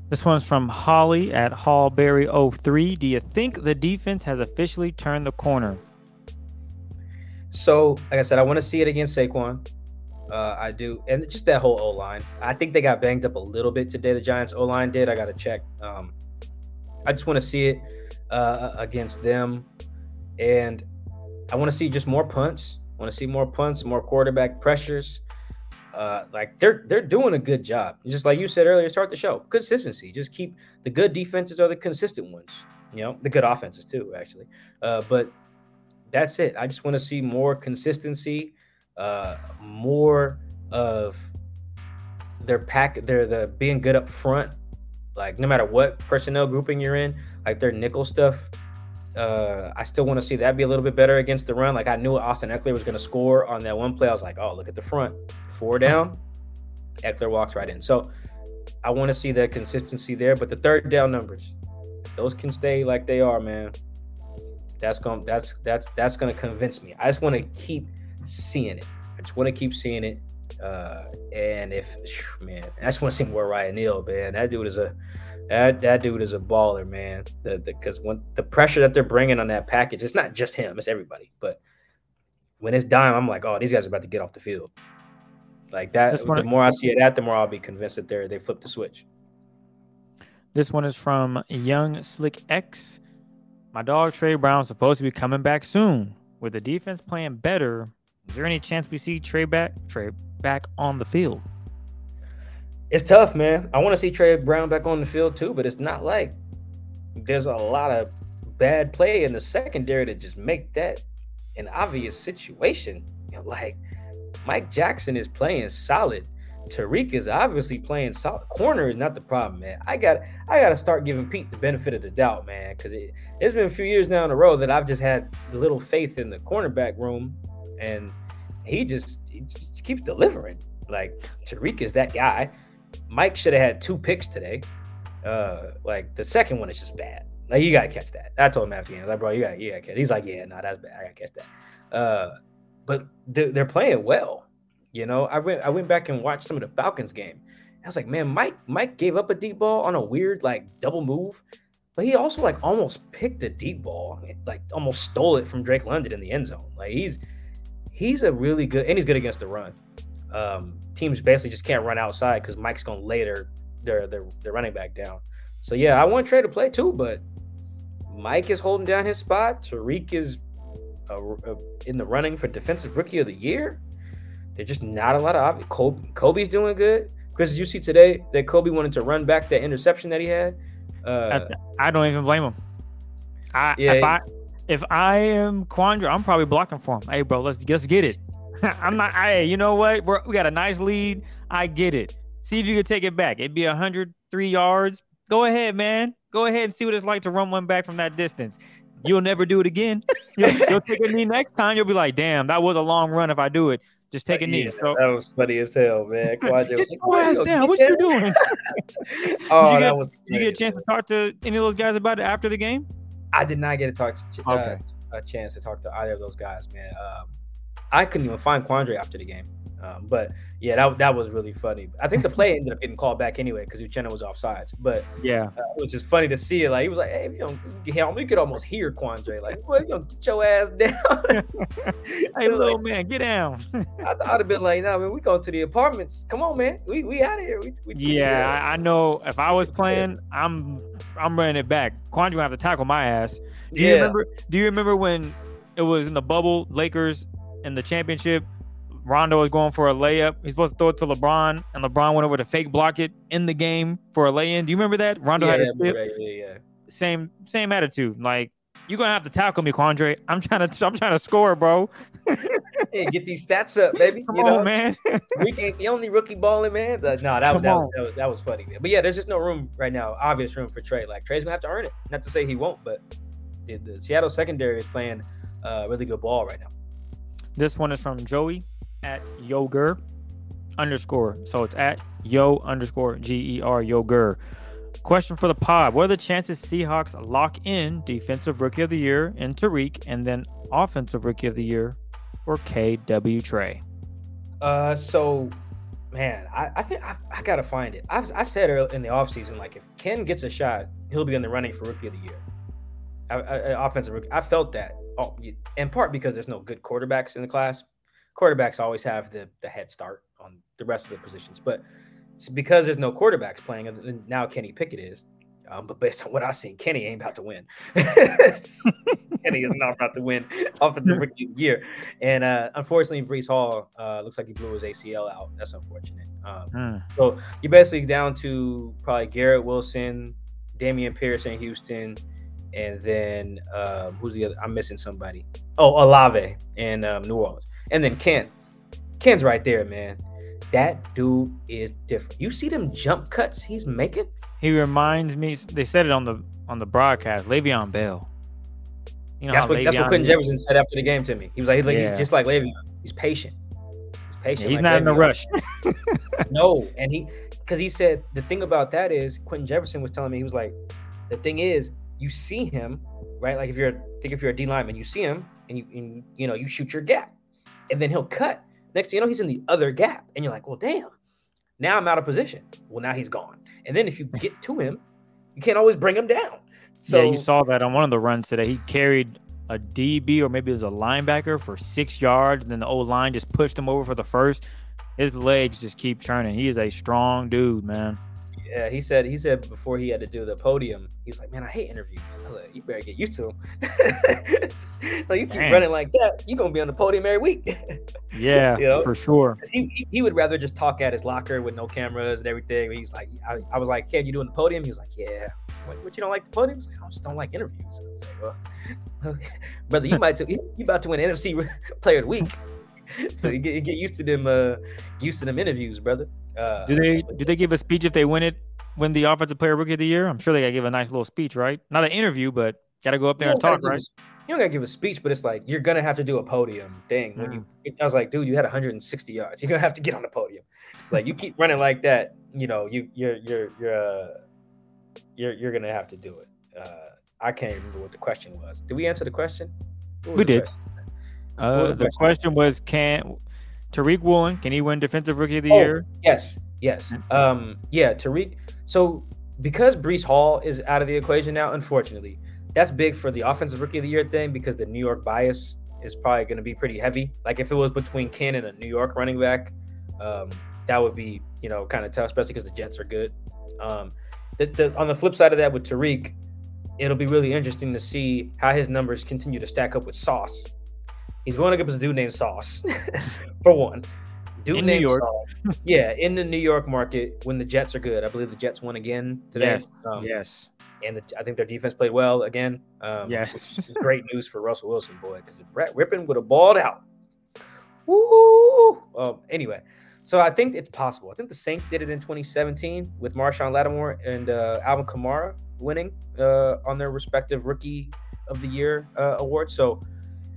This one's from Holly at Hallberry03. Do you think the defense has officially turned the corner? So, like I said, I want to see it against Saquon. Uh, I do, and just that whole O line. I think they got banged up a little bit today. The Giants O line did. I got to check. Um, I just want to see it uh, against them, and I want to see just more punts. I want to see more punts, more quarterback pressures uh, like they're they're doing a good job. Just like you said earlier, start the show. Consistency. Just keep the good defenses are the consistent ones. You know, the good offenses too, actually. Uh, but that's it. I just want to see more consistency, uh, more of their pack, their the being good up front. Like no matter what personnel grouping you're in, like their nickel stuff. Uh, I still want to see that be a little bit better against the run. Like I knew Austin Ekeler was going to score on that one play. I was like, oh, look at the front, four down. Ekeler walks right in. So I want to see that consistency there. But the third down numbers, those can stay like they are, man. That's going that's that's that's gonna convince me. I just want to keep seeing it. I just want to keep seeing it. Uh, and if man, I just want to see more Ryan Neal, man. That dude is a that that dude is a baller, man. The because when the pressure that they're bringing on that package, it's not just him, it's everybody. But when it's dime, I'm like, oh, these guys are about to get off the field. Like that. the more I see it at, the more I'll be convinced that they're they flip the switch. This one is from Young Slick X. My dog Tre Brown supposed to be coming back soon. With the defense playing better, is there any chance we see Tre back Tre back on the field? It's tough, man. I want to see Tre Brown back on the field too, but it's not like there's a lot of bad play in the secondary to just make that an obvious situation. You know, like Mike Jackson is playing solid. Tariq is obviously playing solid. Corner is not the problem, man. I got I got to start giving Pete the benefit of the doubt, man, because it, it's been a few years now in a row that I've just had little faith in the cornerback room, and he just, he just keeps delivering. Like Tariq is that guy. Mike should have had two picks today. Uh, like the second one is just bad. Like you gotta catch that. I told him after the game, like, bro, you got, you gotta catch. He's like, yeah, no, that's bad. I gotta catch that. Uh, but they're, they're playing well. You know, I went I went back and watched some of the Falcons game. I was like, man, Mike Mike gave up a deep ball on a weird like double move, but he also like almost picked a deep ball, like almost stole it from Drake London in the end zone. Like he's he's a really good and he's good against the run. Um, teams basically just can't run outside because Mike's gonna lay their, their their their running back down. So yeah, I want Tre to play too, but Mike is holding down his spot. Tariq is in the running for defensive rookie of the year. There's just not a lot of Coby, Coby's doing good. Chris, did you see today that Coby wanted to run back that interception that he had? Uh, I, I, don't even blame him. I, yeah, if I if I am Quandre, I'm probably blocking for him. Hey, bro, let's let's get it. <laughs> I'm not. Hey, you know what? We're, we got a nice lead. I get it. See if you can take it back. It'd be 103 yards. Go ahead, man. Go ahead and see what it's like to run one back from that distance. You'll never do it again. <laughs> you'll, you'll, take a knee next time. You'll be like, damn, that was a long run if I do it. Just take a knee. So, that was funny as hell, man. <laughs> Get your ass down. What you doing? oh, you that was. Did you get a chance to talk to any of those guys about it after the game? I did not get to talk to, uh, okay. a chance to talk to either of those guys, man. Um, I couldn't even find Quandre after the game. Um, but yeah, that, that was really funny. I think the play ended up getting called back anyway because Uchenna was offsides. But yeah, uh, it was just funny to see it. Like he was like, "Hey, you know, you could almost hear Quandre like, well, you know, get your ass down." <laughs> hey, little like, man, get down. <laughs> I thought I'd have been like, "Nah, man, we go to the apartments. Come on, man, we we out of here." We, we yeah, I, I, know. If I was playing, I'm I'm running it back. Quandre have to tackle my ass. Do yeah. you remember? Do you remember when it was in the bubble, Lakers in the championship? Rondo was going for a layup. He's supposed to throw it to LeBron, and LeBron went over to fake block it in the game for a lay-in. Do you remember that? Rondo yeah, had a yeah, yeah, yeah. Same same attitude. Like you're gonna have to tackle me, Quandre. I'm trying <laughs> to I'm trying to score, bro. <laughs> hey, get these stats up, baby. Come you on, man. <laughs> we ain't the only rookie balling, man. no, that, that, that, was, that, was, that was funny. Man. But yeah, there's just no room right now. Obvious room for Tre. Like Tre's gonna have to earn it. Not to say he won't, but the, the Seattle secondary is playing uh, really good ball right now. This one is from Joey at Yoger underscore. So it's at yo underscore G E R Yoger. Question for the pod: What are the chances Seahawks lock in defensive rookie of the year in Tariq, and then offensive rookie of the year for KW Tre? Uh, so man, I, I think I, I, gotta find it. I, I said in the offseason, like if Ken gets a shot, he'll be in the running for rookie of the year. I, I, offensive rookie. I felt that, oh, in part because there's no good quarterbacks in the class quarterbacks always have the the head start on the rest of the positions. But it's because there's no quarterbacks playing, and now Kenny Pickett is. Um, but based on what I've seen, Kenny ain't about to win. <laughs> Kenny is not about to win offensive rookie year. And uh, unfortunately, Breece Hall uh, looks like he blew his ACL out. That's unfortunate. Um, mm. So you're basically down to probably Garrett Wilson, Dameon Pierce in Houston, and then um, who's the other? I'm missing somebody. Oh, Olave in um, New Orleans, and then Ken. Ken's right there, man. That dude is different. You see them jump cuts he's making. He reminds me. They said it on the on the broadcast. Le'Veon Bell. You know that's what, that's what Quinton Jefferson said after the game to me. He was like, he's, like, yeah. he's just like Le'Veon. He's patient. He's patient. Yeah, he's like not Le'Veon. in a rush. <laughs> <laughs> no, and he because he said the thing about that is Quinton Jefferson was telling me he was like, the thing is you see him right, like if you're think if you're a D lineman, you see him and you and, you know you shoot your gap, and then he'll cut. Next thing you know, he's in the other gap, and you're like, well, damn. Now I'm out of position. Well, now he's gone. And then if you get to him, you can't always bring him down. So yeah, you saw that on one of the runs today. He carried a DB or maybe it was a linebacker for six yards, and then the old line just pushed him over for the first. His legs just keep churning. He is a strong dude, man. Yeah, he said he said before he had to do the podium, he was like, "Man, I hate interviews." I like, "You better get used to them." like <laughs> you keep Dang. running like that, you're gonna be on the podium every week. <laughs> yeah, you know? for sure. He, he, would rather just talk at his locker with no cameras and everything. He's like, I, I was like, "Can you doing the podium?" He was like, "Yeah." What, what you don't like the podium? I, like, I just don't like interviews. I like, well, <laughs> brother, you might you about to win NFC Player of the Week. <laughs> so you get, get used to them uh used to them interviews, brother. Uh, do they do they give a speech if they win it? Win the offensive player rookie of the year? I'm sure they gotta give a nice little speech, right? Not an interview, but gotta go up there and talk, right? A, you don't gotta give a speech, but it's like you're gonna have to do a podium thing. Mm. When you, I was like, dude, you had 160 yards. <laughs> You're gonna have to get on the podium. Like you keep running like that, you know, you you're you're you're uh, you're you're gonna have to do it. Uh, I can't remember what the question was. Did we answer the question? We did. Question? Uh, the, question was, can Tariq Woolen, can he win Defensive Rookie of the oh, Year? Yes, yes. Um, yeah, Tariq. So because Breece Hall is out of the equation now, unfortunately, that's big for the Offensive Rookie of the Year thing because the New York bias is probably going to be pretty heavy. Like if it was between Ken and a New York running back, um, that would be you know kind of tough, especially because the Jets are good. Um, the, the, on the flip side of that, with Tariq, it'll be really interesting to see how his numbers continue to stack up with Sauce He's going against a dude named Sauce, <laughs> for one. Dude in named New York. Sauce. <laughs> Yeah, in the New York market when the Jets are good. I believe the Jets won again today. Yes. Um, yes. And the, I think their defense played well again. Um, yes. <laughs> great news for Russell Wilson, boy, because Brett Rypien would have balled out. Woo! Um, anyway, so I think it's possible. I think the Saints did it in 2017 with Marshon Lattimore and uh, Alvin Kamara winning uh, on their respective Rookie of the Year uh, awards. So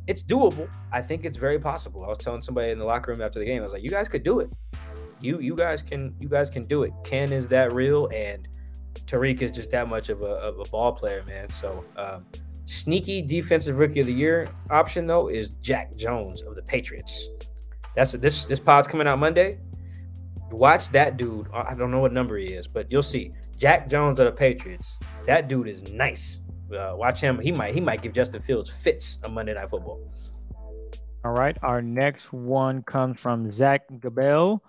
it's doable. I think it's very possible. I was telling somebody in the locker room after the game, I was like, you guys could do it. You you guys can you guys can do it. Ken is that real, and Tariq is just that much of a, of a ball player, man. So um, sneaky defensive rookie of the year option though is Jack Jones of the Patriots. That's this this pod's coming out Monday. Watch that dude. I don't know what number he is, but you'll see. Jack Jones of the Patriots. That dude is nice. Uh, watch him. He might he might give Justin Fields fits on Monday Night Football. All right. Our next one comes from Zach Gabel.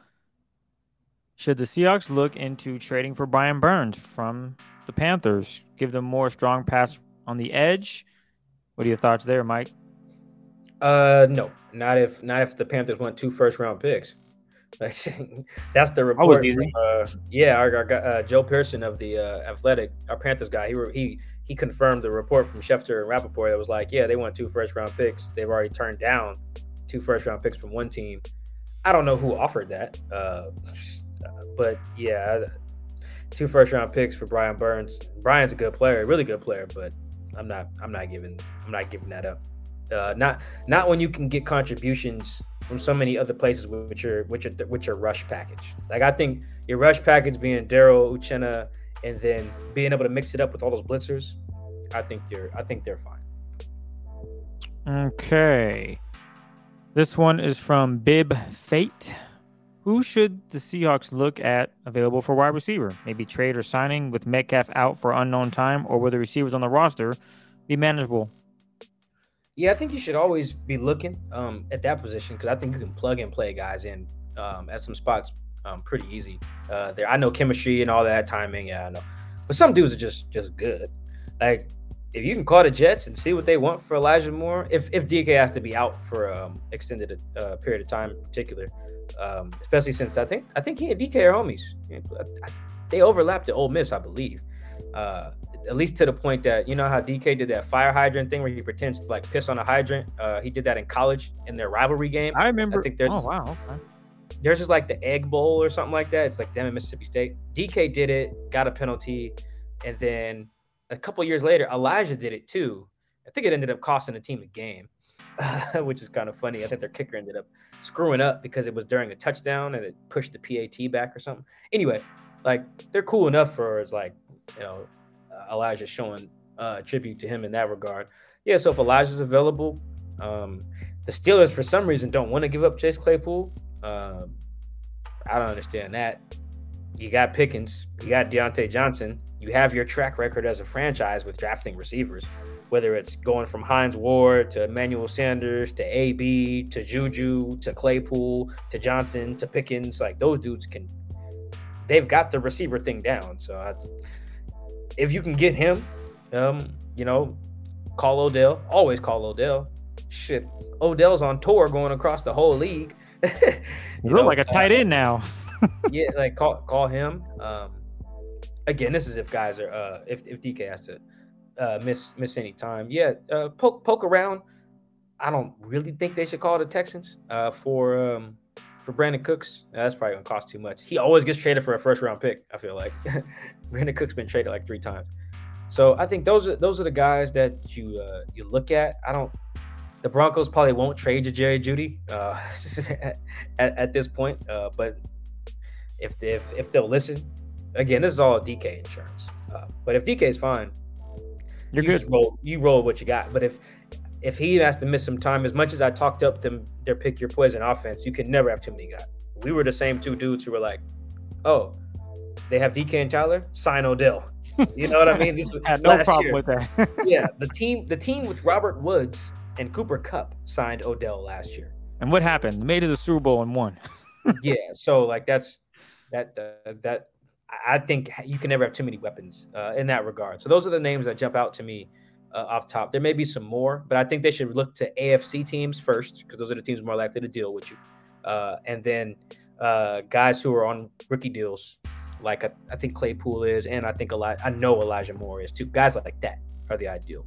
Should the Seahawks look into trading for Brian Burns from the Panthers? Give them more strong pass on the edge. What are your thoughts there, Mike? Uh, no, not if not if the Panthers want two first round picks. <laughs> that's the report. Uh, yeah, our, our uh, Joe Person of the uh, Athletic, our Panthers guy, he he he confirmed the report from Schefter and Rapoport that was like, yeah, they want two first round picks. They've already turned down two first round picks from one team. I don't know who offered that, uh, but yeah, two first round picks for Brian Burns. Brian's a good player, really good player, but I'm not I'm not giving I'm not giving that up. Uh, not not when you can get contributions from so many other places with your with your with your rush package. Like I think your rush package being Darrell Uchenna and then being able to mix it up with all those blitzers, I think you're I think they're fine. Okay. This one is from Bib Fate. Who should the Seahawks look at available for wide receiver? Maybe trade or signing with Metcalf out for unknown time, or will the receivers on the roster be manageable? Yeah, I think you should always be looking um, at that position because I think you can plug and play guys in um, at some spots um, pretty easy. Uh, there, I know chemistry and all that timing. Yeah, I know, but some dudes are just just good. Like if you can call the Jets and see what they want for Elijah Moore, if if DK has to be out for um extended uh, period of time in particular, um, especially since I think I think he and DK are homies. They overlapped at Ole Miss, I believe. Uh, at least to the point that you know how DK did that fire hydrant thing where he pretends to like piss on a hydrant. Uh, he did that in college in their rivalry game. I remember. I think there's oh wow. Okay. There's just like the Egg Bowl or something like that. It's like them in Mississippi State. DK did it, got a penalty, and then a couple years later, Elijah did it too. I think it ended up costing the team a game, <laughs> which is kind of funny. I think their kicker ended up screwing up because it was during a touchdown and it pushed the PAT back or something. Anyway, like they're cool enough for it's like you know uh, Elijah showing uh, tribute to him in that regard. Yeah, so if Elijah's available, um, the Steelers for some reason don't want to give up Chase Claypool. Um, I don't understand that. You got Pickens, you got Diontae Johnson, you have your track record as a franchise with drafting receivers, whether it's going from Hines Ward to Emmanuel Sanders to AB to Juju to Claypool to Johnson to Pickens. Like those dudes can, they've got the receiver thing down. So I, if you can get him, um, you know, call Odell. Always call Odell. Shit, Odell's on tour going across the whole league. <laughs> You look like a tight uh, end now. <laughs> yeah, like call call him. Um, again, this is if guys are uh, if if DK has to uh, miss miss any time. Yeah, uh, poke poke around. I don't really think they should call the Texans uh, for um, for Brandin Cooks. That's probably gonna cost too much. He always gets traded for a first round pick. I feel like <laughs> Brandin Cooks been traded like three times. So I think those are those are the guys that you uh, you look at. I don't. The Broncos probably won't trade to Jerry Jeudy uh, <laughs> at, at this point, uh, but if they, if if they'll listen, again, this is all DK insurance. Uh, but if DK is fine, You're you good. roll you roll what you got. But if if he has to miss some time, as much as I talked up them their pick your poison offense, you can never have too many guys. We were the same two dudes who were like, oh, they have DK and Tyler, sign Odell. You know what I mean? <laughs> Had no last problem year. with that. yeah, <laughs> the team the team with Robert Woods and Cooper Kupp signed Odell last year. and what happened? Made it to the Super Bowl and won. <laughs> yeah, so like that's that uh, that I think you can never have too many weapons uh, in that regard. So those are the names that jump out to me uh, off top. There may be some more, but I think they should look to AFC teams first because those are the teams more likely to deal with you, uh, and then uh, guys who are on rookie deals, like I, I think Claypool is, and I think a lot I know Elijah Moore is too. Guys like that are the ideal.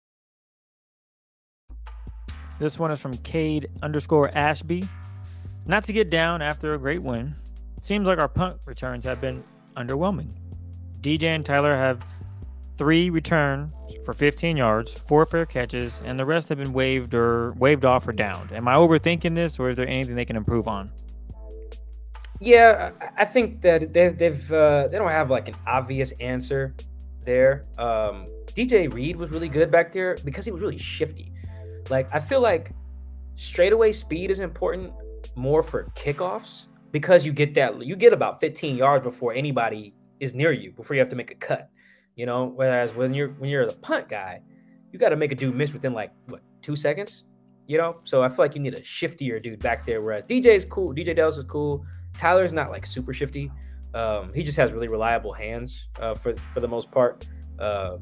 This one is from Cade underscore Ashby. Not to get down after a great win. Seems like our punt returns have been underwhelming. DJ and Tyler have three returns for 15 yards, four fair catches, and the rest have been waived or waved off or downed. Am I overthinking this, or is there anything they can improve on? Yeah, I I think that they've they've uh, they don't have like an obvious answer there. Um, DJ Reed was really good back there because he was really shifty. Like I feel like straightaway speed is important more for kickoffs because you get that you get about 15 yards before anybody is near you before you have to make a cut. You know, whereas when you're when you're the punt guy, you got to make a dude miss within like what two seconds. You know, so I feel like you need a shiftier dude back there. Whereas DJ is cool, DJ Dells is cool. Tyler's not like super shifty. Um, he just has really reliable hands uh, for for the most part. Uh,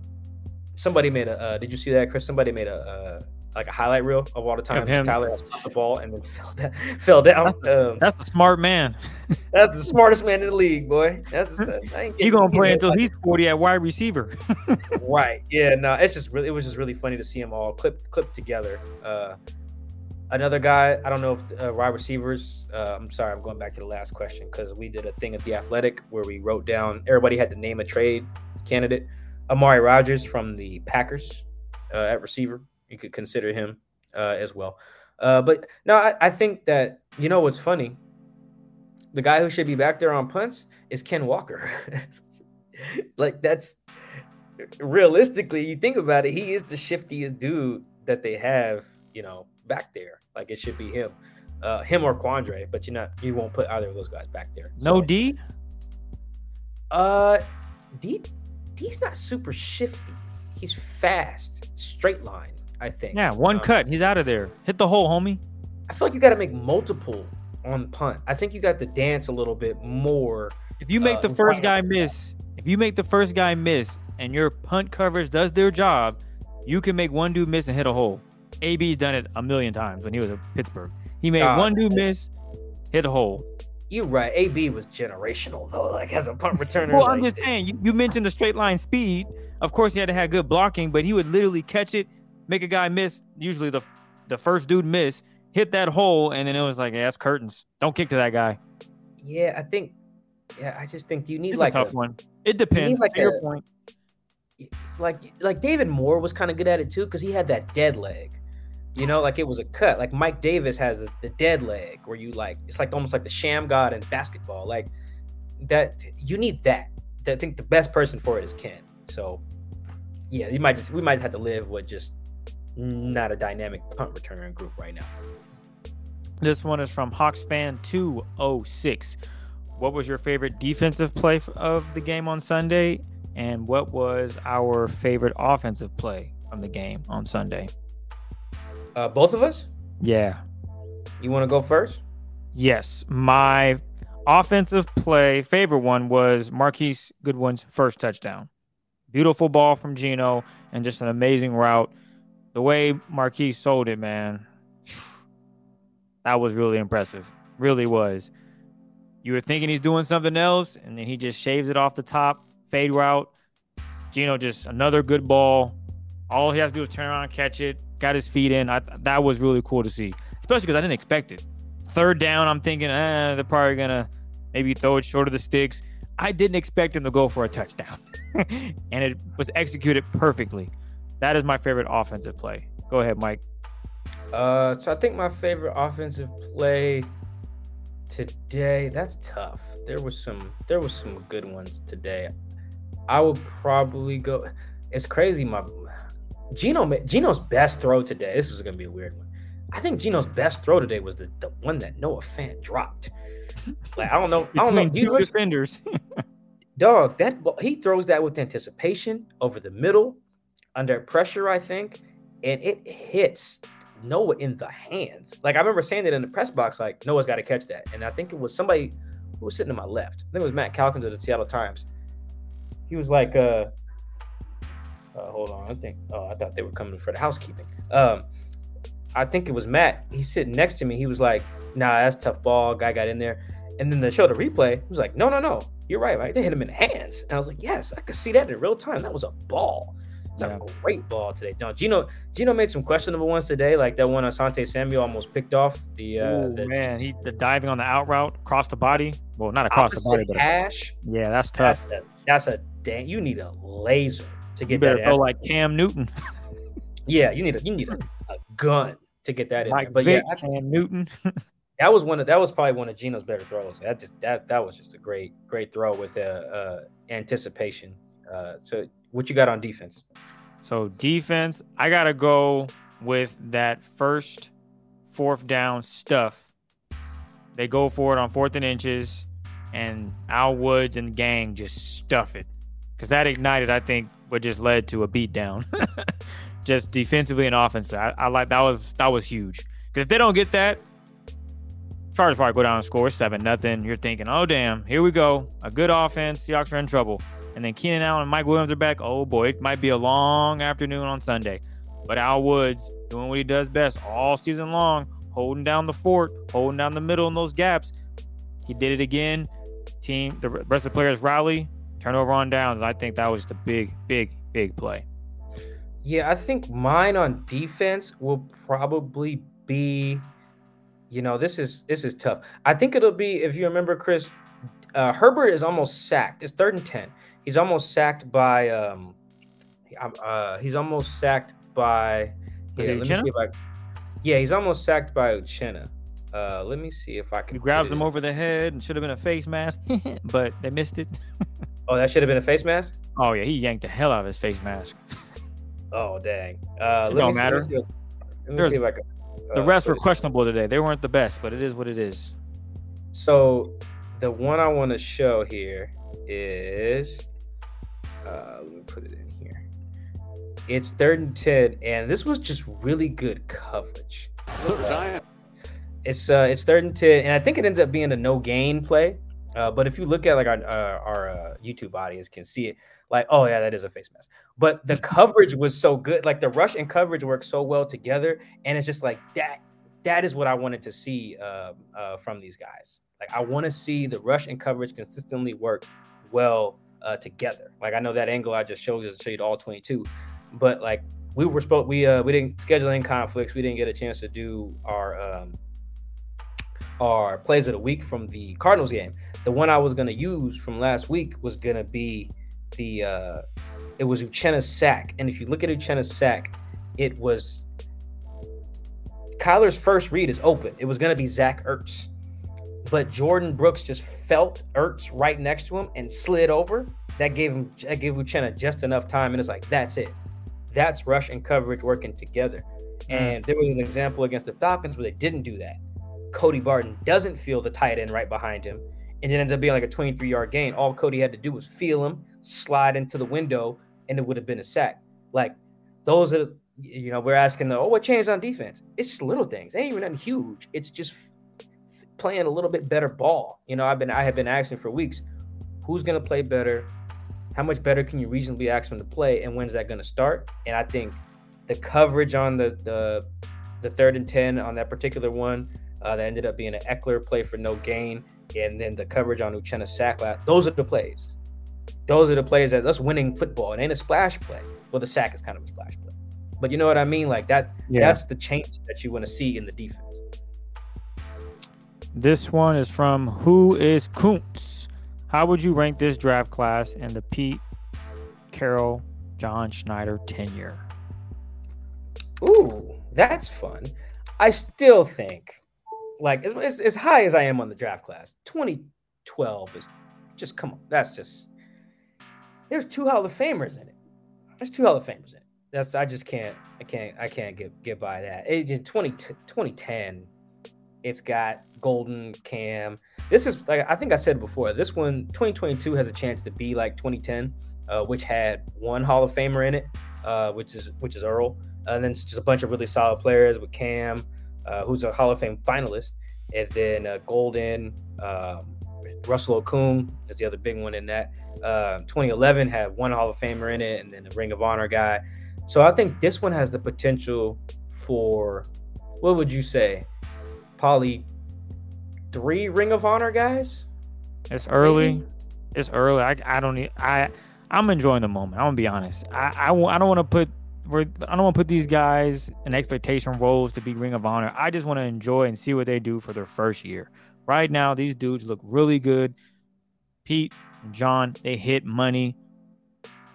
somebody made a. Uh, did you see that, Chris? Somebody made a uh, like a highlight reel of all the times him. Tyler has caught the ball and then <laughs> fell down. Fell down. Um, That's a smart man. <laughs> that's the smartest man in the league, boy. That's the, <laughs> He gonna play until like- he's 40 at wide receiver. right. Yeah. No, it's just really. It was just really funny to see them all clipped clipped together. Uh, another guy. I don't know if uh, wide receivers. Uh, I'm sorry. I'm going back to the last question because we did a thing at the Athletic where we wrote down. Everybody had to name a trade candidate. Amari Rodgers from the Packers uh, at receiver. You could consider him uh, as well. Uh, but no, I, I think that you know what's funny. The guy who should be back there on punts is Ken Walker. <laughs> like that's realistically, you think about it, he is the shiftiest dude that they have, you know, back there. Like it should be him, uh, him or Quandre, but you're not, you won't put either of those guys back there. No D. uh, D D's not super shifty. He's fast, straight line. I think. Yeah, one um, cut, he's out of there. Hit the hole, homie. I feel like you got to make multiple on punt. I think you got to dance a little bit more. If you make uh, the first guy miss, if you make the first guy miss, and your punt coverage does their job, you can make one dude miss and hit a hole. AB's done it a million times when he was at Pittsburgh. He made uh, one dude miss, hit a hole. You're right. AB was generational though, like as a punt <laughs> returner. well, like, I'm just saying. You, you mentioned the straight line speed. Of course, he had to have good blocking, but he would literally catch it, make a guy miss. Usually, the the first dude miss, hit that hole, and then it was like, yeah, that's curtains. Don't kick to that guy. Yeah, I think. Yeah, I just think you need it's like a tough a, one. It depends. Like to a, your point. Like like David Moore was kind of good at it too because he had that dead leg. You know, like it was a cut. Like Mike Davis has the dead leg, where you like it's like almost like the sham god in basketball. Like that, you need that. I think the best person for it is Ken. So yeah, you might just we might have to live with just not a dynamic punt returner group right now. This one is from Hawks fan 206. What was your favorite defensive play of the game on Sunday? And what was our favorite offensive play from the game on Sunday? Uh, both of us? Yeah. You want to go first? Yes. My offensive play, favorite one was Marquise Goodwin's first touchdown. Beautiful ball from Geno and just an amazing route. The way Marquise sold it, man, <sighs> that was really impressive. Really was. You were thinking he's doing something else, and then he just shaves it off the top, fade route. Geno just another good ball. All he has to do is turn around and catch it. Got his feet in. I, that was really cool to see, especially because I didn't expect it. Third down, I'm thinking, eh, they're probably gonna maybe throw it short of the sticks. I didn't expect him to go for a touchdown, <laughs> and it was executed perfectly. That is my favorite offensive play. Go ahead, Mike. Uh, so I think my favorite offensive play today. That's tough. There was some. There was some good ones today. I would probably go. It's crazy. My Geno Geno's best throw today. This is gonna be a weird one. I think Geno's best throw today was the, the one that Noah Fant dropped. Like I don't know. I don't know. Two defenders. <laughs> dog, that he throws that with anticipation over the middle, under pressure, I think, and it hits Noah in the hands. Like I remember saying that in the press box, like Noah's got to catch that, and I think it was somebody who was sitting to my left. I think it was Matt Calkins of the Seattle Times. He was like, uh, uh, hold on. I think. Oh, I thought they were coming for the housekeeping. Um, I think it was Matt. He's sitting next to me. He was like, "Nah, that's tough ball." Guy got in there, and then they showed the replay. He was like, "No, no, no, you're right. Right? They hit him in the hands." And I was like, "Yes, I could see that in real time. That was a ball." It's yeah. a great ball today. No, Geno Geno made some questionable ones today, like that one Asante Samuel almost picked off the. Uh, Ooh, the man, he the diving on the out route across the body. Well, not across the body, but hash. Yeah, that's tough. That's a, that's a damn. You need a laser to get you better that. Go like Cam Newton. <laughs> yeah, you need a you need a, a gun to get that in. There. But Vick, yeah, Cam Newton. <laughs> that was one of that was probably one of Geno's better throws. That just that that was just a great great throw with uh, uh anticipation. Uh, so what you got on defense? So defense, I gotta go with that first fourth down stuff. They go for it on fourth and inches, and Al Woods and gang just stuff it because that ignited, I think, what just led to a beatdown, <laughs> just defensively and offensively. I, I, like that was that was huge because if they don't get that, Chargers probably go down and score seven nothing. You're thinking, oh damn, here we go, a good offense. Seahawks are in trouble, and then Keenan Allen and Mike Williams are back. Oh boy, it might be a long afternoon on Sunday, but Al Woods doing what he does best all season long, holding down the fort, holding down the middle in those gaps. He did it again. Team, the rest of the players rally, turnover on downs. I think that was just a big, big, big play. Yeah, I think mine on defense will probably be, you know, this is this is tough. I think it'll be if you remember, Chris, uh, Herbert is almost sacked. It's third and ten. He's almost sacked by um, uh, he's almost sacked by. Yeah, let me see if I, yeah, he's almost sacked by Uchenna. Uh, let me see if I can. He grabs him over the head and should have been a face mask, <laughs> but they missed it. <laughs> Oh, that should have been a face mask. Oh yeah, he yanked the hell out of his face mask. <laughs> oh dang. Uh, it don't matter. See, let me see if I can. Uh, the refs were questionable today. They weren't the best, but it is what it is. So, the one I want to show here is Uh, let me put it in here. It's third and ten, and this was just really good coverage. It's uh, it's third and ten, and I think it ends up being a no gain play. Uh, but if you look at like our uh, our uh, YouTube audience can see it, like oh yeah, that is a face mask. But the coverage was so good, like the rush and coverage worked so well together, and it's just like that. That is what I wanted to see uh, uh, from these guys. Like I want to see the rush and coverage consistently work well uh, together. Like I know that angle I just showed you to show you all 22, but like we were supposed we uh we didn't schedule in conflicts. We didn't get a chance to do our um our plays of the week from the Cardinals game. The one I was gonna use from last week was gonna be the uh it was Uchenna's sack. And if you look at Uchenna's sack, it was Kyler's first read is open. It was gonna be Zach Ertz. But Jordyn Brooks just felt Ertz right next to him and slid over. That gave him that gave Uchenna just enough time. And it's like, that's it. That's rush and coverage working together. Mm. And there was an example against the Falcons where they didn't do that. Cody Barton doesn't feel the tight end right behind him, and it ends up being like a 23 yard gain. All Cody had to do was feel him, slide into the window, and it would have been a sack. Like those are, you know, we're asking, oh, what changed on defense? It's little things. It ain't even nothing huge. It's just playing a little bit better ball. You know, I've been I have been asking for weeks, who's gonna play better? How much better can you reasonably ask them to play, and when's that gonna start? And I think the coverage on the the the third and ten on that particular one uh, that ended up being an Ekeler play for no gain, and then the coverage on Uchenna sack. Those are the plays. Those are the plays that us winning football. It ain't a splash play. Well, the sack is kind of a splash play, but you know what I mean. Like that. Yeah. That's the change that you want to see in the defense. This one is from Who is Kuntz? How would you rank this draft class and the Pete Carroll, John Schneider tenure? Ooh, that's fun. I still think, like, as, as, as high as I am on the draft class, 2012 is just come on. That's just there's two Hall of Famers in it. There's two Hall of Famers in it. That's I just can't I can't I can't get get by that. It, in 20, 2010, it's got Golden Kam. This is like I think I said before. This one 2022 has a chance to be like 2010, uh, which had one Hall of Famer in it, uh, which is which is Earl, and then it's just a bunch of really solid players with Kam, uh, who's a Hall of Fame finalist, and then uh, Golden. Um, Russell Okung is the other big one in that. Uh, 2011 had one Hall of Famer in it, and then the Ring of Honor guy. So I think this one has the potential for what would you say? Probably three Ring of Honor guys. It's early. Maybe. It's early. I, I don't need. I I'm enjoying the moment. I'm gonna be honest. I I, w- I don't want to put. we're- I don't want to put these guys in expectation roles to be Ring of Honor. I just want to enjoy and see what they do for their first year. Right now, these dudes look really good. Pete, and John, they hit money.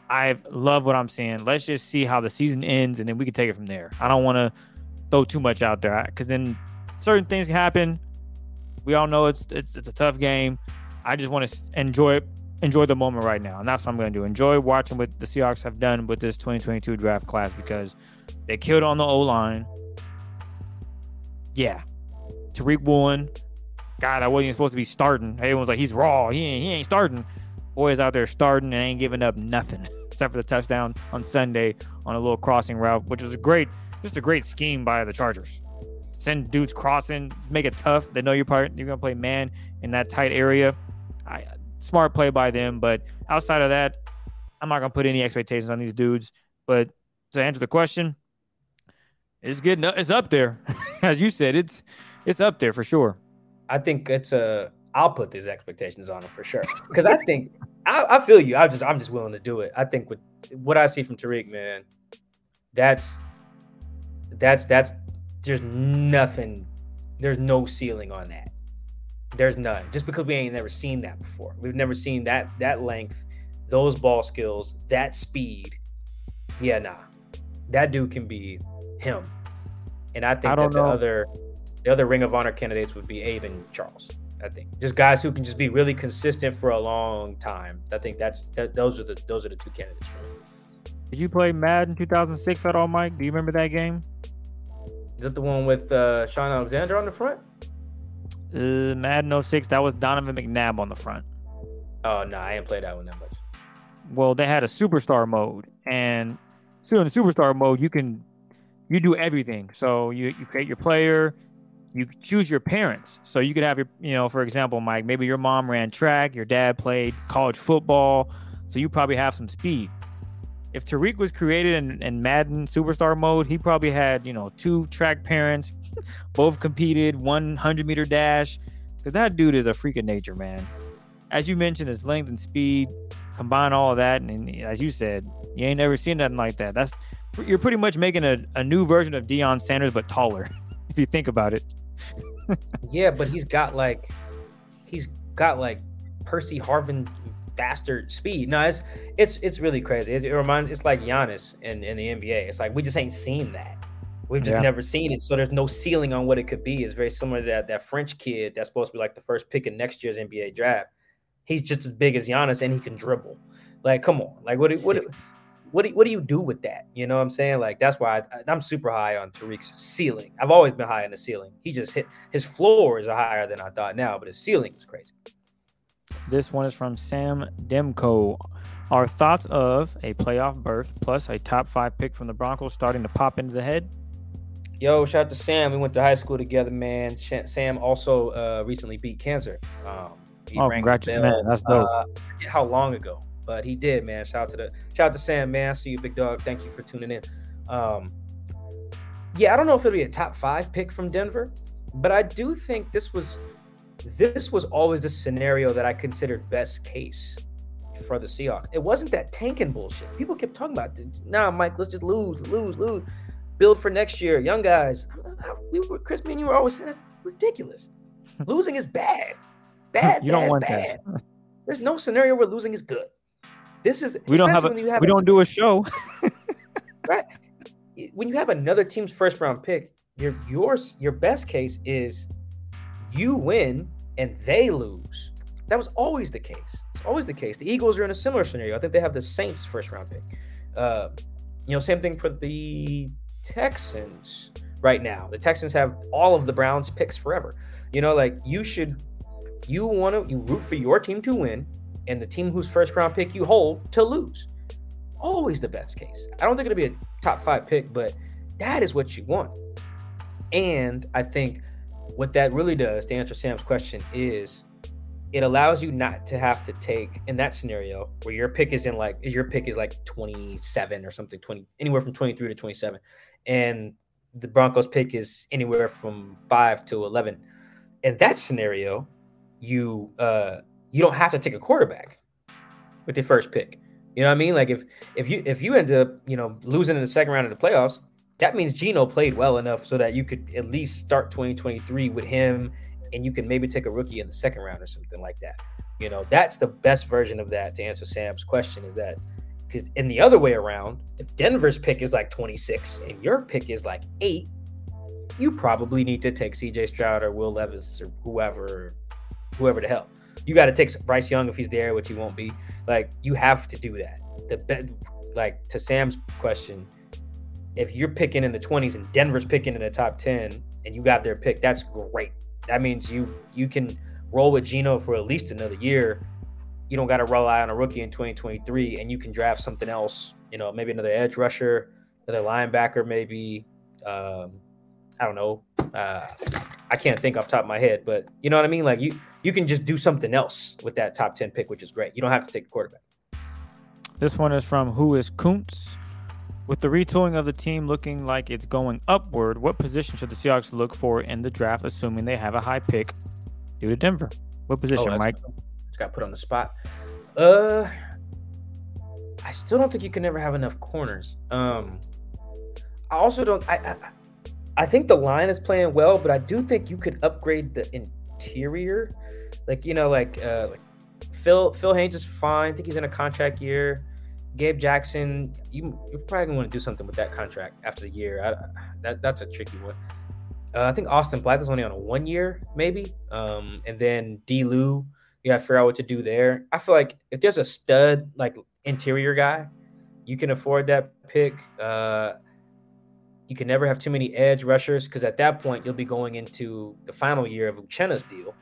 I love what I'm seeing. Let's just see how the season ends, and then we can take it from there. I don't want to throw too much out there because then certain things happen. We all know it's it's it's a tough game. I just want to enjoy enjoy the moment right now, and that's what I'm going to do. Enjoy watching what the Seahawks have done with this 2022 draft class because they killed on the O line. Yeah, Tariq Woolen, God, I wasn't even supposed to be starting. Everyone's like, he's raw. He ain't, he ain't starting. Boys out there starting and ain't giving up nothing <laughs> except for the touchdown on Sunday on a little crossing route, which was a great, just a great scheme by the Chargers. Send dudes crossing, make it tough. They know you're part. You're gonna play man in that tight area. I, smart play by them, but outside of that, I'm not gonna put any expectations on these dudes. But to answer the question, it's good. It's up there, <laughs> as you said. It's it's up there for sure. I think it's a. I'll put these expectations on him for sure because I think <laughs> I, I feel you. I just I'm just willing to do it. I think with what I see from Tariq, man, that's that's that's there's nothing. There's no ceiling on that. There's none. Just because we ain't never seen that before. We've never seen that that length, those ball skills, that speed. Yeah, nah. That dude can be him. And I think I that the know. other the other Ring of Honor candidates would be Abe and Charles. I think just guys who can just be really consistent for a long time. I think that's that, those are the those are the two candidates for me. Did you play Madden 2006 at all, Mike? Do you remember that game? Is that the one with uh, Shaun Alexander on the front? Uh, Madden 06. That was Donovan McNabb on the front. Oh no, I ain't played that one that much. Well, they had a superstar mode, and so in the superstar mode, you can you do everything. So you you create your player, you choose your parents. So you could have your, you know, for example, Mike, maybe your mom ran track, your dad played college football, so you probably have some speed. If Tariq was created in, in Madden Superstar mode, he probably had, you know, two track parents, <laughs> both competed 100 meter dash, because that dude is a freak of nature, man. As you mentioned, his length and speed, combine all of that, and, and as you said, you ain't never seen nothing like that. That's you're pretty much making a, a new version of Deion Sanders, but taller, <laughs> if you think about it. <laughs> yeah, but he's got like he's got like Percy Harvin bastard speed. No, it's it's it's really crazy. It, it reminds it's like Giannis in, in the NBA. It's like we just ain't seen that. We've just yeah. never seen it. So there's no ceiling on what it could be. It's very similar to that, that French kid that's supposed to be like the first pick in next year's NBA draft. He's just as big as Giannis and he can dribble. Like, come on. Like, what, what, what do, what do you do with that? You know what I'm saying? Like that's why I, am super high on Tariq's ceiling. I've always been high on the ceiling. He just hit his floors are higher than I thought now, but his ceiling is crazy. This one is from Sam Demko. Our thoughts of a playoff berth plus a top five pick from the Broncos starting to pop into the head. Yo, shout out to Sam. We went to high school together, man. Sam also uh, recently beat cancer. Um, oh, congratulations, man. That's dope. Uh, how long ago? but he did, man. Shout out to the shout out to Sam, man. I see you, big dog. Thank you for tuning in. Um, yeah, I don't know if it'll be a top five pick from Denver, but I do think this was this was always the scenario that I considered best case for the Seahawks. It wasn't that tanking bullshit. People kept talking about, nah, Mike, let's just lose, lose, lose, build for next year, young guys. We were Chris, me and you were always saying that's ridiculous. <laughs> losing is bad, bad. you bad, don't want bad. that. There's no scenario where losing is good. This is we don't have, a, have we a, don't do a show. <laughs> right. When you have another team's first round pick, your yours your best case is you win and they lose. That was always the case. It's always the case. The Eagles are in a similar scenario. I think they have the Saints first round pick. Uh, you know, same thing for the Texans right now. The Texans have all of the Browns picks forever. You know, like you should you want to you root for your team to win and the team whose first round pick you hold to lose. Always the best case. I don't think it'll be a top five pick, but that is what you want. And I think what that really does to answer Sam's question is it allows you not to have to take in that scenario where your pick is in like your pick is like 27 or something 20 anywhere from 23 to 27 and the Broncos pick is anywhere from 5 to 11 in that scenario you uh you don't have to take a quarterback with your first pick. You know what I mean? Like if if you if you end up you know losing in the second round of the playoffs, that means Geno played well enough so that you could at least start 2023 with him, and you can maybe take a rookie in the second round or something like that. You know, that's the best version of that. To answer Sam's question, is that because in the other way around, if Denver's pick is like 26 and your pick is like eight, you probably need to take C.J. Stroud or Will Levis or whoever, whoever the hell you got to take Bryce Young if he's there, which he won't be. Like you have to do that. The like to Sam's question, if you're picking in the 20s and Denver's picking in the top 10 and you got their pick, that's great. That means you you can roll with Geno for at least another year. You don't got to rely on a rookie in 2023, and you can draft something else. You know, maybe another edge rusher, another linebacker, maybe. Um, I don't know. Uh, I can't think off top of my head, but you know what I mean. Like you, you can just do something else with that top ten pick, which is great. You don't have to take a quarterback. This one is from Who is Kuntz. With the retooling of the team looking like it's going upward, what position should the Seahawks look for in the draft, assuming they have a high pick due to Denver? What position, oh, Mike? It's got put on the spot. Uh, I still don't think you can ever have enough corners. Um, I also don't. I, I I think the line is playing well, but I do think you could upgrade the interior. Like you know, like uh, like Phil Phil Haynes is fine. I think he's in a contract year. Gabe Jackson, you you're probably gonna want to do something with that contract after the year. I, that that's a tricky one. Uh, I think Austin Blythe is only on a one year, maybe. Um, and then D. Lou, you got to figure out what to do there. I feel like if there's a stud like interior guy, you can afford that pick. Uh, you can never have too many edge rushers because at that point you'll be going into the final year of Uchenna's deal,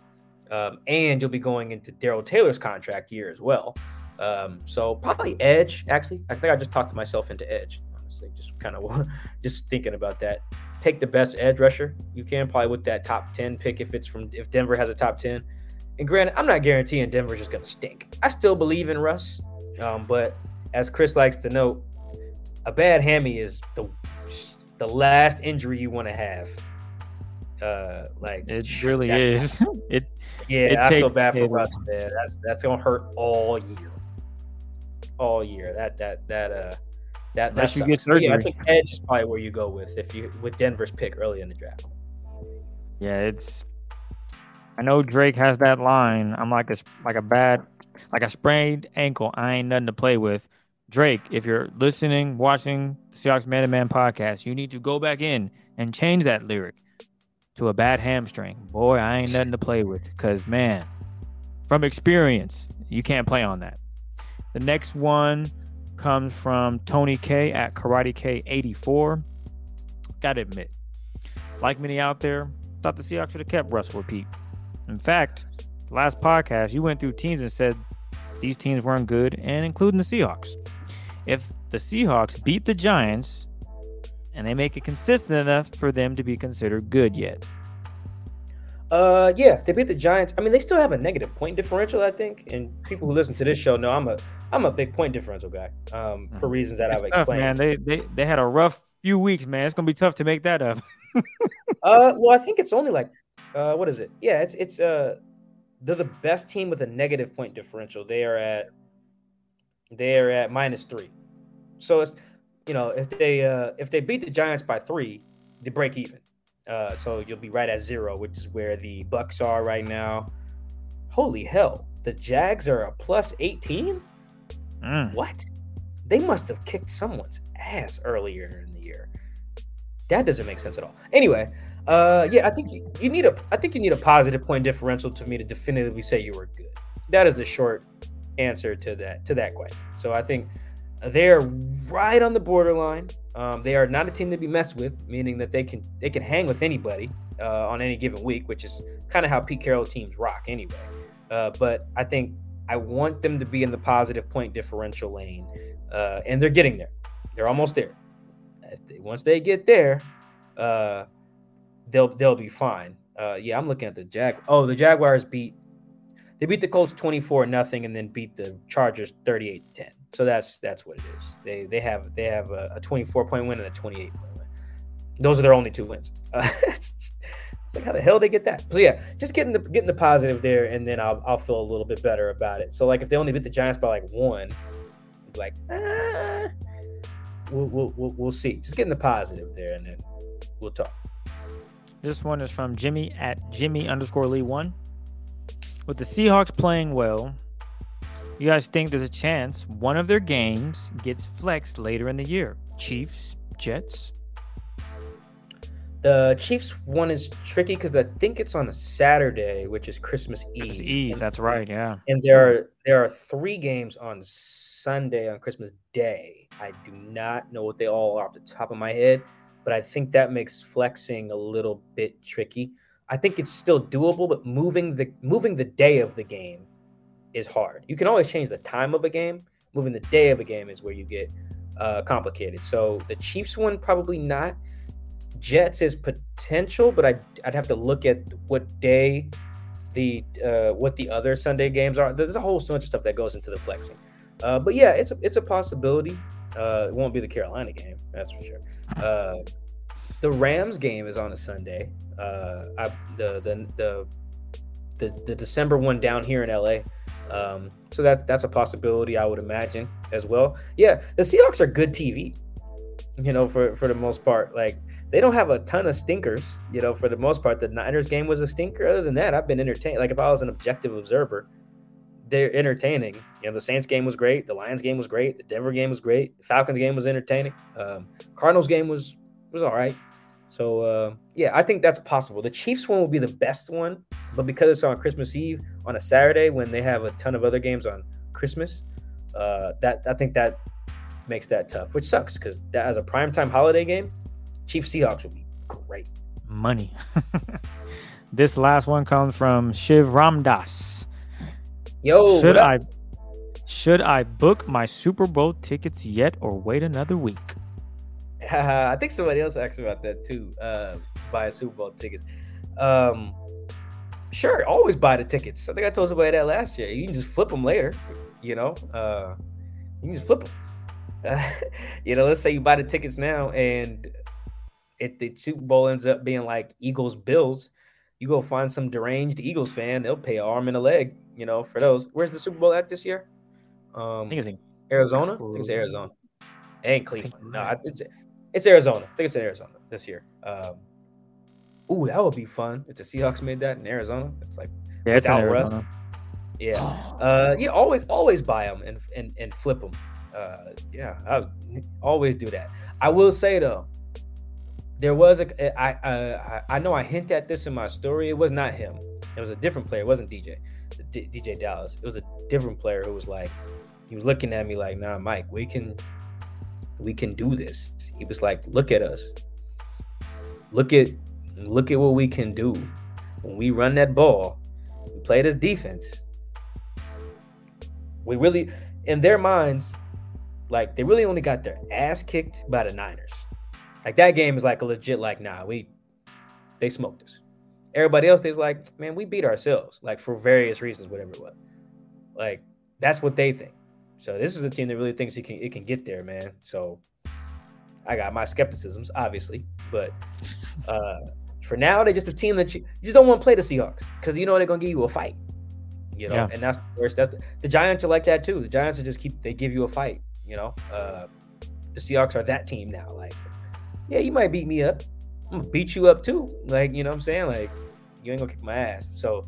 um, and you'll be going into Darrell Taylor's contract year as well. Um, so probably edge. Actually, I think I just talked myself into edge. Honestly, just kind of <laughs> just thinking about that. Take the best edge rusher you can, probably with that top ten pick if it's from if Denver has a top ten. And granted, I'm not guaranteeing Denver's just gonna stink. I still believe in Russ, um, but as Chris likes to note, a bad hammy is the the last injury you want to have. Uh, like it really is. <laughs> it yeah, it I feel bad for Russ, man. That's that's gonna hurt all year, all year. That that that uh that that you get surgery. Yeah, I think edge is probably where you go with if you with Denver's pick early in the draft. Yeah, it's. I know Drake has that line. I'm like a like a bad like a sprained ankle. I ain't nothing to play with. Drake, if you're listening, watching the Seahawks Man to Man podcast, you need to go back in and change that lyric to a bad hamstring. Boy, I ain't nothing to play with because, man, from experience, you can't play on that. The next one comes from Tony K at Karate K84. Gotta admit, like many out there, thought the Seahawks should have kept Russell Pete. In fact, the last podcast, you went through teams and said these teams weren't good, and including the Seahawks. If the Seahawks beat the Giants and they make it consistent enough for them to be considered good yet. Uh, yeah, they beat the Giants. I mean, they still have a negative point differential, I think. And people who listen to this show know I'm a I'm a big point differential guy. Um, for mm-hmm. reasons that it's I've tough, explained. Man, they they they had a rough few weeks, man. It's gonna be tough to make that up. <laughs> uh, well, I think it's only like, uh, what is it? Yeah, it's it's uh, they're the best team with a negative point differential. They are at they are at minus three. So it's you know, if they uh if they beat the Giants by three, they break even. Uh, so you'll be right at zero, which is where the Bucs are right now. Holy hell, the Jags are a plus 18? Mm. What? They must have kicked someone's ass earlier in the year. That doesn't make sense at all. Anyway, uh, yeah, I think you, you need a I think you need a positive point differential to me to definitively say you were good. That is the short answer to that to that question. So I think they're right on the borderline. Um, they are not a team to be messed with, meaning that they can they can hang with anybody uh, on any given week, which is kind of how Pete Carroll teams rock anyway. Uh, but I think I want them to be in the positive point differential lane, uh, and they're getting there. They're almost there. Once they get there, uh, they'll they'll be fine. Uh, yeah, I'm looking at the Jag. Oh, the Jaguars beat they beat the Colts 24 nothing and then beat the Chargers 38 10. So that's that's what it is. They they have they have a, a 24 point win and a 28 point win. Those are their only two wins. Uh, <laughs> it's, it's, like how the hell they get that? So yeah, just getting the getting the positive there, and then I'll I'll feel a little bit better about it. So like if they only beat the Giants by like one, like ah, we'll, we'll, we'll we'll see. Just getting the positive there, and then we'll talk. This one is from Jimmy at Jimmy underscore Lee one with the Seahawks playing well, you guys think there's a chance one of their games gets flexed later in the year? Chiefs, Jets. The Chiefs one is tricky because I think it's on a Saturday, which is Christmas Eve. Christmas Eve, that's right, yeah. And there are there are three games on Sunday on Christmas Day. I do not know what they all are off the top of my head, but I think that makes flexing a little bit tricky. I think it's still doable, but moving the moving the day of the game is hard. You can always change the time of a game. Moving the day of a game is where you get uh, complicated. So the Chiefs one probably not. Jets is potential, but I I'd have to look at what day the uh, what the other Sunday games are. There's a whole bunch of stuff that goes into the flexing. Uh, but yeah, it's a, it's a possibility. Uh, it won't be the Carolina game, that's for sure. Uh, the Rams game is on a Sunday. Uh, I, the, the the the the December one down here in LA. Um, so that's that's a possibility I would imagine as well. Yeah, the Seahawks are good TV. You know, for for the most part, like they don't have a ton of stinkers. You know, for the most part, the Niners game was a stinker. Other than that, I've been entertained. Like if I was an objective observer, they're entertaining. You know, the Saints game was great. The Lions game was great. The Denver game was great. The Falcons game was entertaining. Um, Cardinals game was was all right. So uh, yeah, I think that's possible. The Chiefs one will be the best one, but because it's on Christmas Eve on a Saturday when they have a ton of other games on Christmas, uh, that I think that makes that tough, which sucks because that as a primetime holiday game, Chiefs Seahawks would be great. Money. <laughs> this last one comes from Shiv Ramdas. Yo, should I Should I book my Super Bowl tickets yet or wait another week? <laughs> I think somebody else asked about that too. Uh, buy a Super Bowl tickets. Um, sure, always buy the tickets. I think I told somebody that last year. You can just flip them later. You know, uh, you can just flip them. Uh, <laughs> you know, let's say you buy the tickets now, and if the Super Bowl ends up being like Eagles Bills, you go find some deranged Eagles fan. They'll pay arm and a leg. You know, for those. Where's the Super Bowl at this year? Um, I think it's in Arizona. I think it's Arizona. and Cleveland. No, it's it's Arizona. I think it's in Arizona this year. Um, ooh, that would be fun if the Seahawks made that in Arizona. It's like yeah, it's in Arizona. Rust. Yeah, <gasps> uh, yeah. Always, always buy them and and, and flip them. Uh, yeah, I always do that. I will say though, there was a I uh, I know I hint at this in my story. It was not him. It was a different player. It wasn't DJ. D- DJ Dallas. It was a different player who was like, he was looking at me like, "Nah, Mike, we can, we can do this." He was like, "Look at us. Look at, look at what we can do when we run that ball. We play this defense. We really, in their minds, like they really only got their ass kicked by the Niners. Like that game is like a legit like, nah, we, they smoked us." Everybody else is like, man, we beat ourselves, like for various reasons, whatever it was. Like that's what they think. So this is a team that really thinks it can it can get there, man. So I got my skepticisms, obviously, but uh, for now, they're just a team that you, you just don't want to play the Seahawks because you know they're gonna give you a fight. You know, yeah. and that's the worst. That's the, the, Giants are like that too. The Giants are just keep they give you a fight. You know, uh, the Seahawks are that team now. Like, yeah, you might beat me up, I'm gonna beat you up too. Like, you know what I'm saying? Like, you ain't gonna kick my ass. So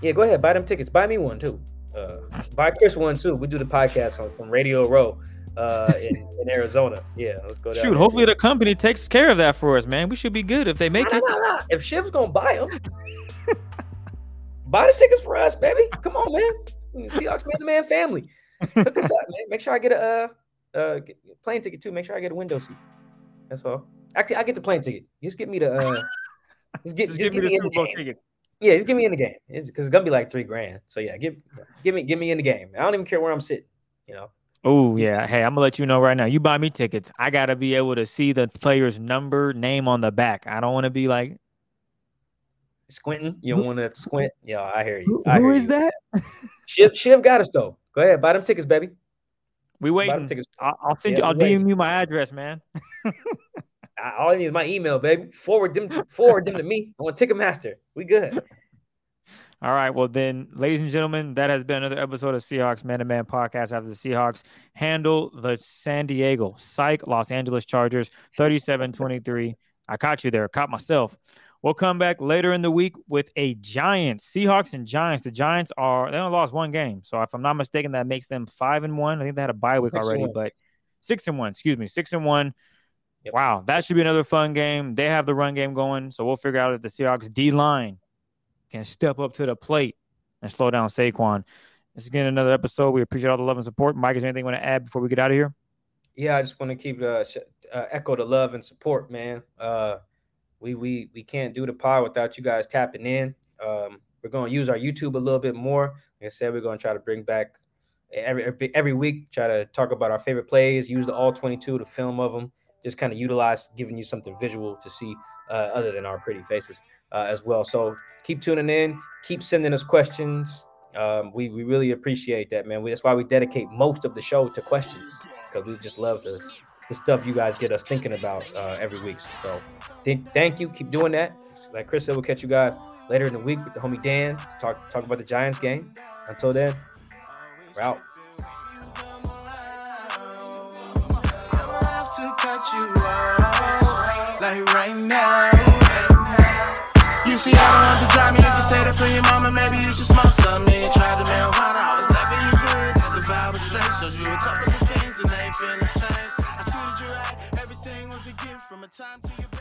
yeah, go ahead, buy them tickets. Buy me one too. Uh, buy Chris one too. We do the podcast on from Radio Row uh in, in Arizona. Yeah, let's go. Shoot, hopefully the company takes care of that for us, man. We should be good if they make nah, it. Nah, nah, If Shiv's gonna buy them, buy the tickets for us, baby. Come on, man. Seahawks man, the man family. Hook us up, man. Make sure I get a uh, uh plane ticket too. Make sure I get a window seat. That's all. Actually, I get the plane ticket. Just get me the. Uh, <laughs> just get, just, just give me the Super Bowl ticket. Yeah, just give me in the game. Because it's, it's, gonna be like three grand. So yeah, give give me give me in the game. I don't even care where I'm sitting. You know. Oh yeah. Hey, I'm gonna let you know right now. You buy me tickets. I gotta be able to see the player's number, name on the back. I don't want to be like squinting. You don't want to squint. Yeah, I hear you. I Who hear is you. that? Shiv, Shiv got us though. Go ahead, buy them tickets, baby. We waiting. I'll, I'll send yeah, you. I'll DM you my address, man. all I need is my email, baby. Forward them, forward them to me. I want Ticketmaster. We good. All right. Well, then, ladies and gentlemen, that has been another episode of Seahawks Man to Man podcast after the Seahawks handle the San Diego Psych Los Angeles Chargers 37 23. I caught you there, caught myself. We'll come back later in the week with a Giants, Seahawks and Giants. The Giants are they only lost one game, so if I'm not mistaken, that makes them five and one. I think they had a bye week six already, but six and one. Excuse me, six and one. Yep. Wow, that should be another fun game. They have the run game going, so we'll figure out if the Seahawks D line can step up to the plate and slow down Saquon. This is again another episode. We appreciate all the love and support. Mike, is there anything you want to add before we get out of here? Yeah, I just want to keep uh, uh, echo the love and support, man. Uh, we we we can't do the pod without you guys tapping in. Um, we're going to use our YouTube a little bit more. Like I said, we're going to try to bring back every, every week. Try to talk about our favorite plays. Use the all twenty two, to film of them just kind of utilize giving you something visual to see uh, other than our pretty faces uh, as well. So keep tuning in, keep sending us questions. Um, we, we really appreciate that, man. We, that's why we dedicate most of the show to questions because we just love the, the stuff you guys get us thinking about uh, every week. So th- thank you. Keep doing that. Like Chris said, we'll catch you guys later in the week with the homie Dan to talk talk about the Giants game. Until then, we're out. Say that for your mama, maybe you should smoke some. Me try to marijuana, I was loving you good. The vibe was straight, showed you a couple of things and they feelings changed. I treated you right, everything was a gift from a time to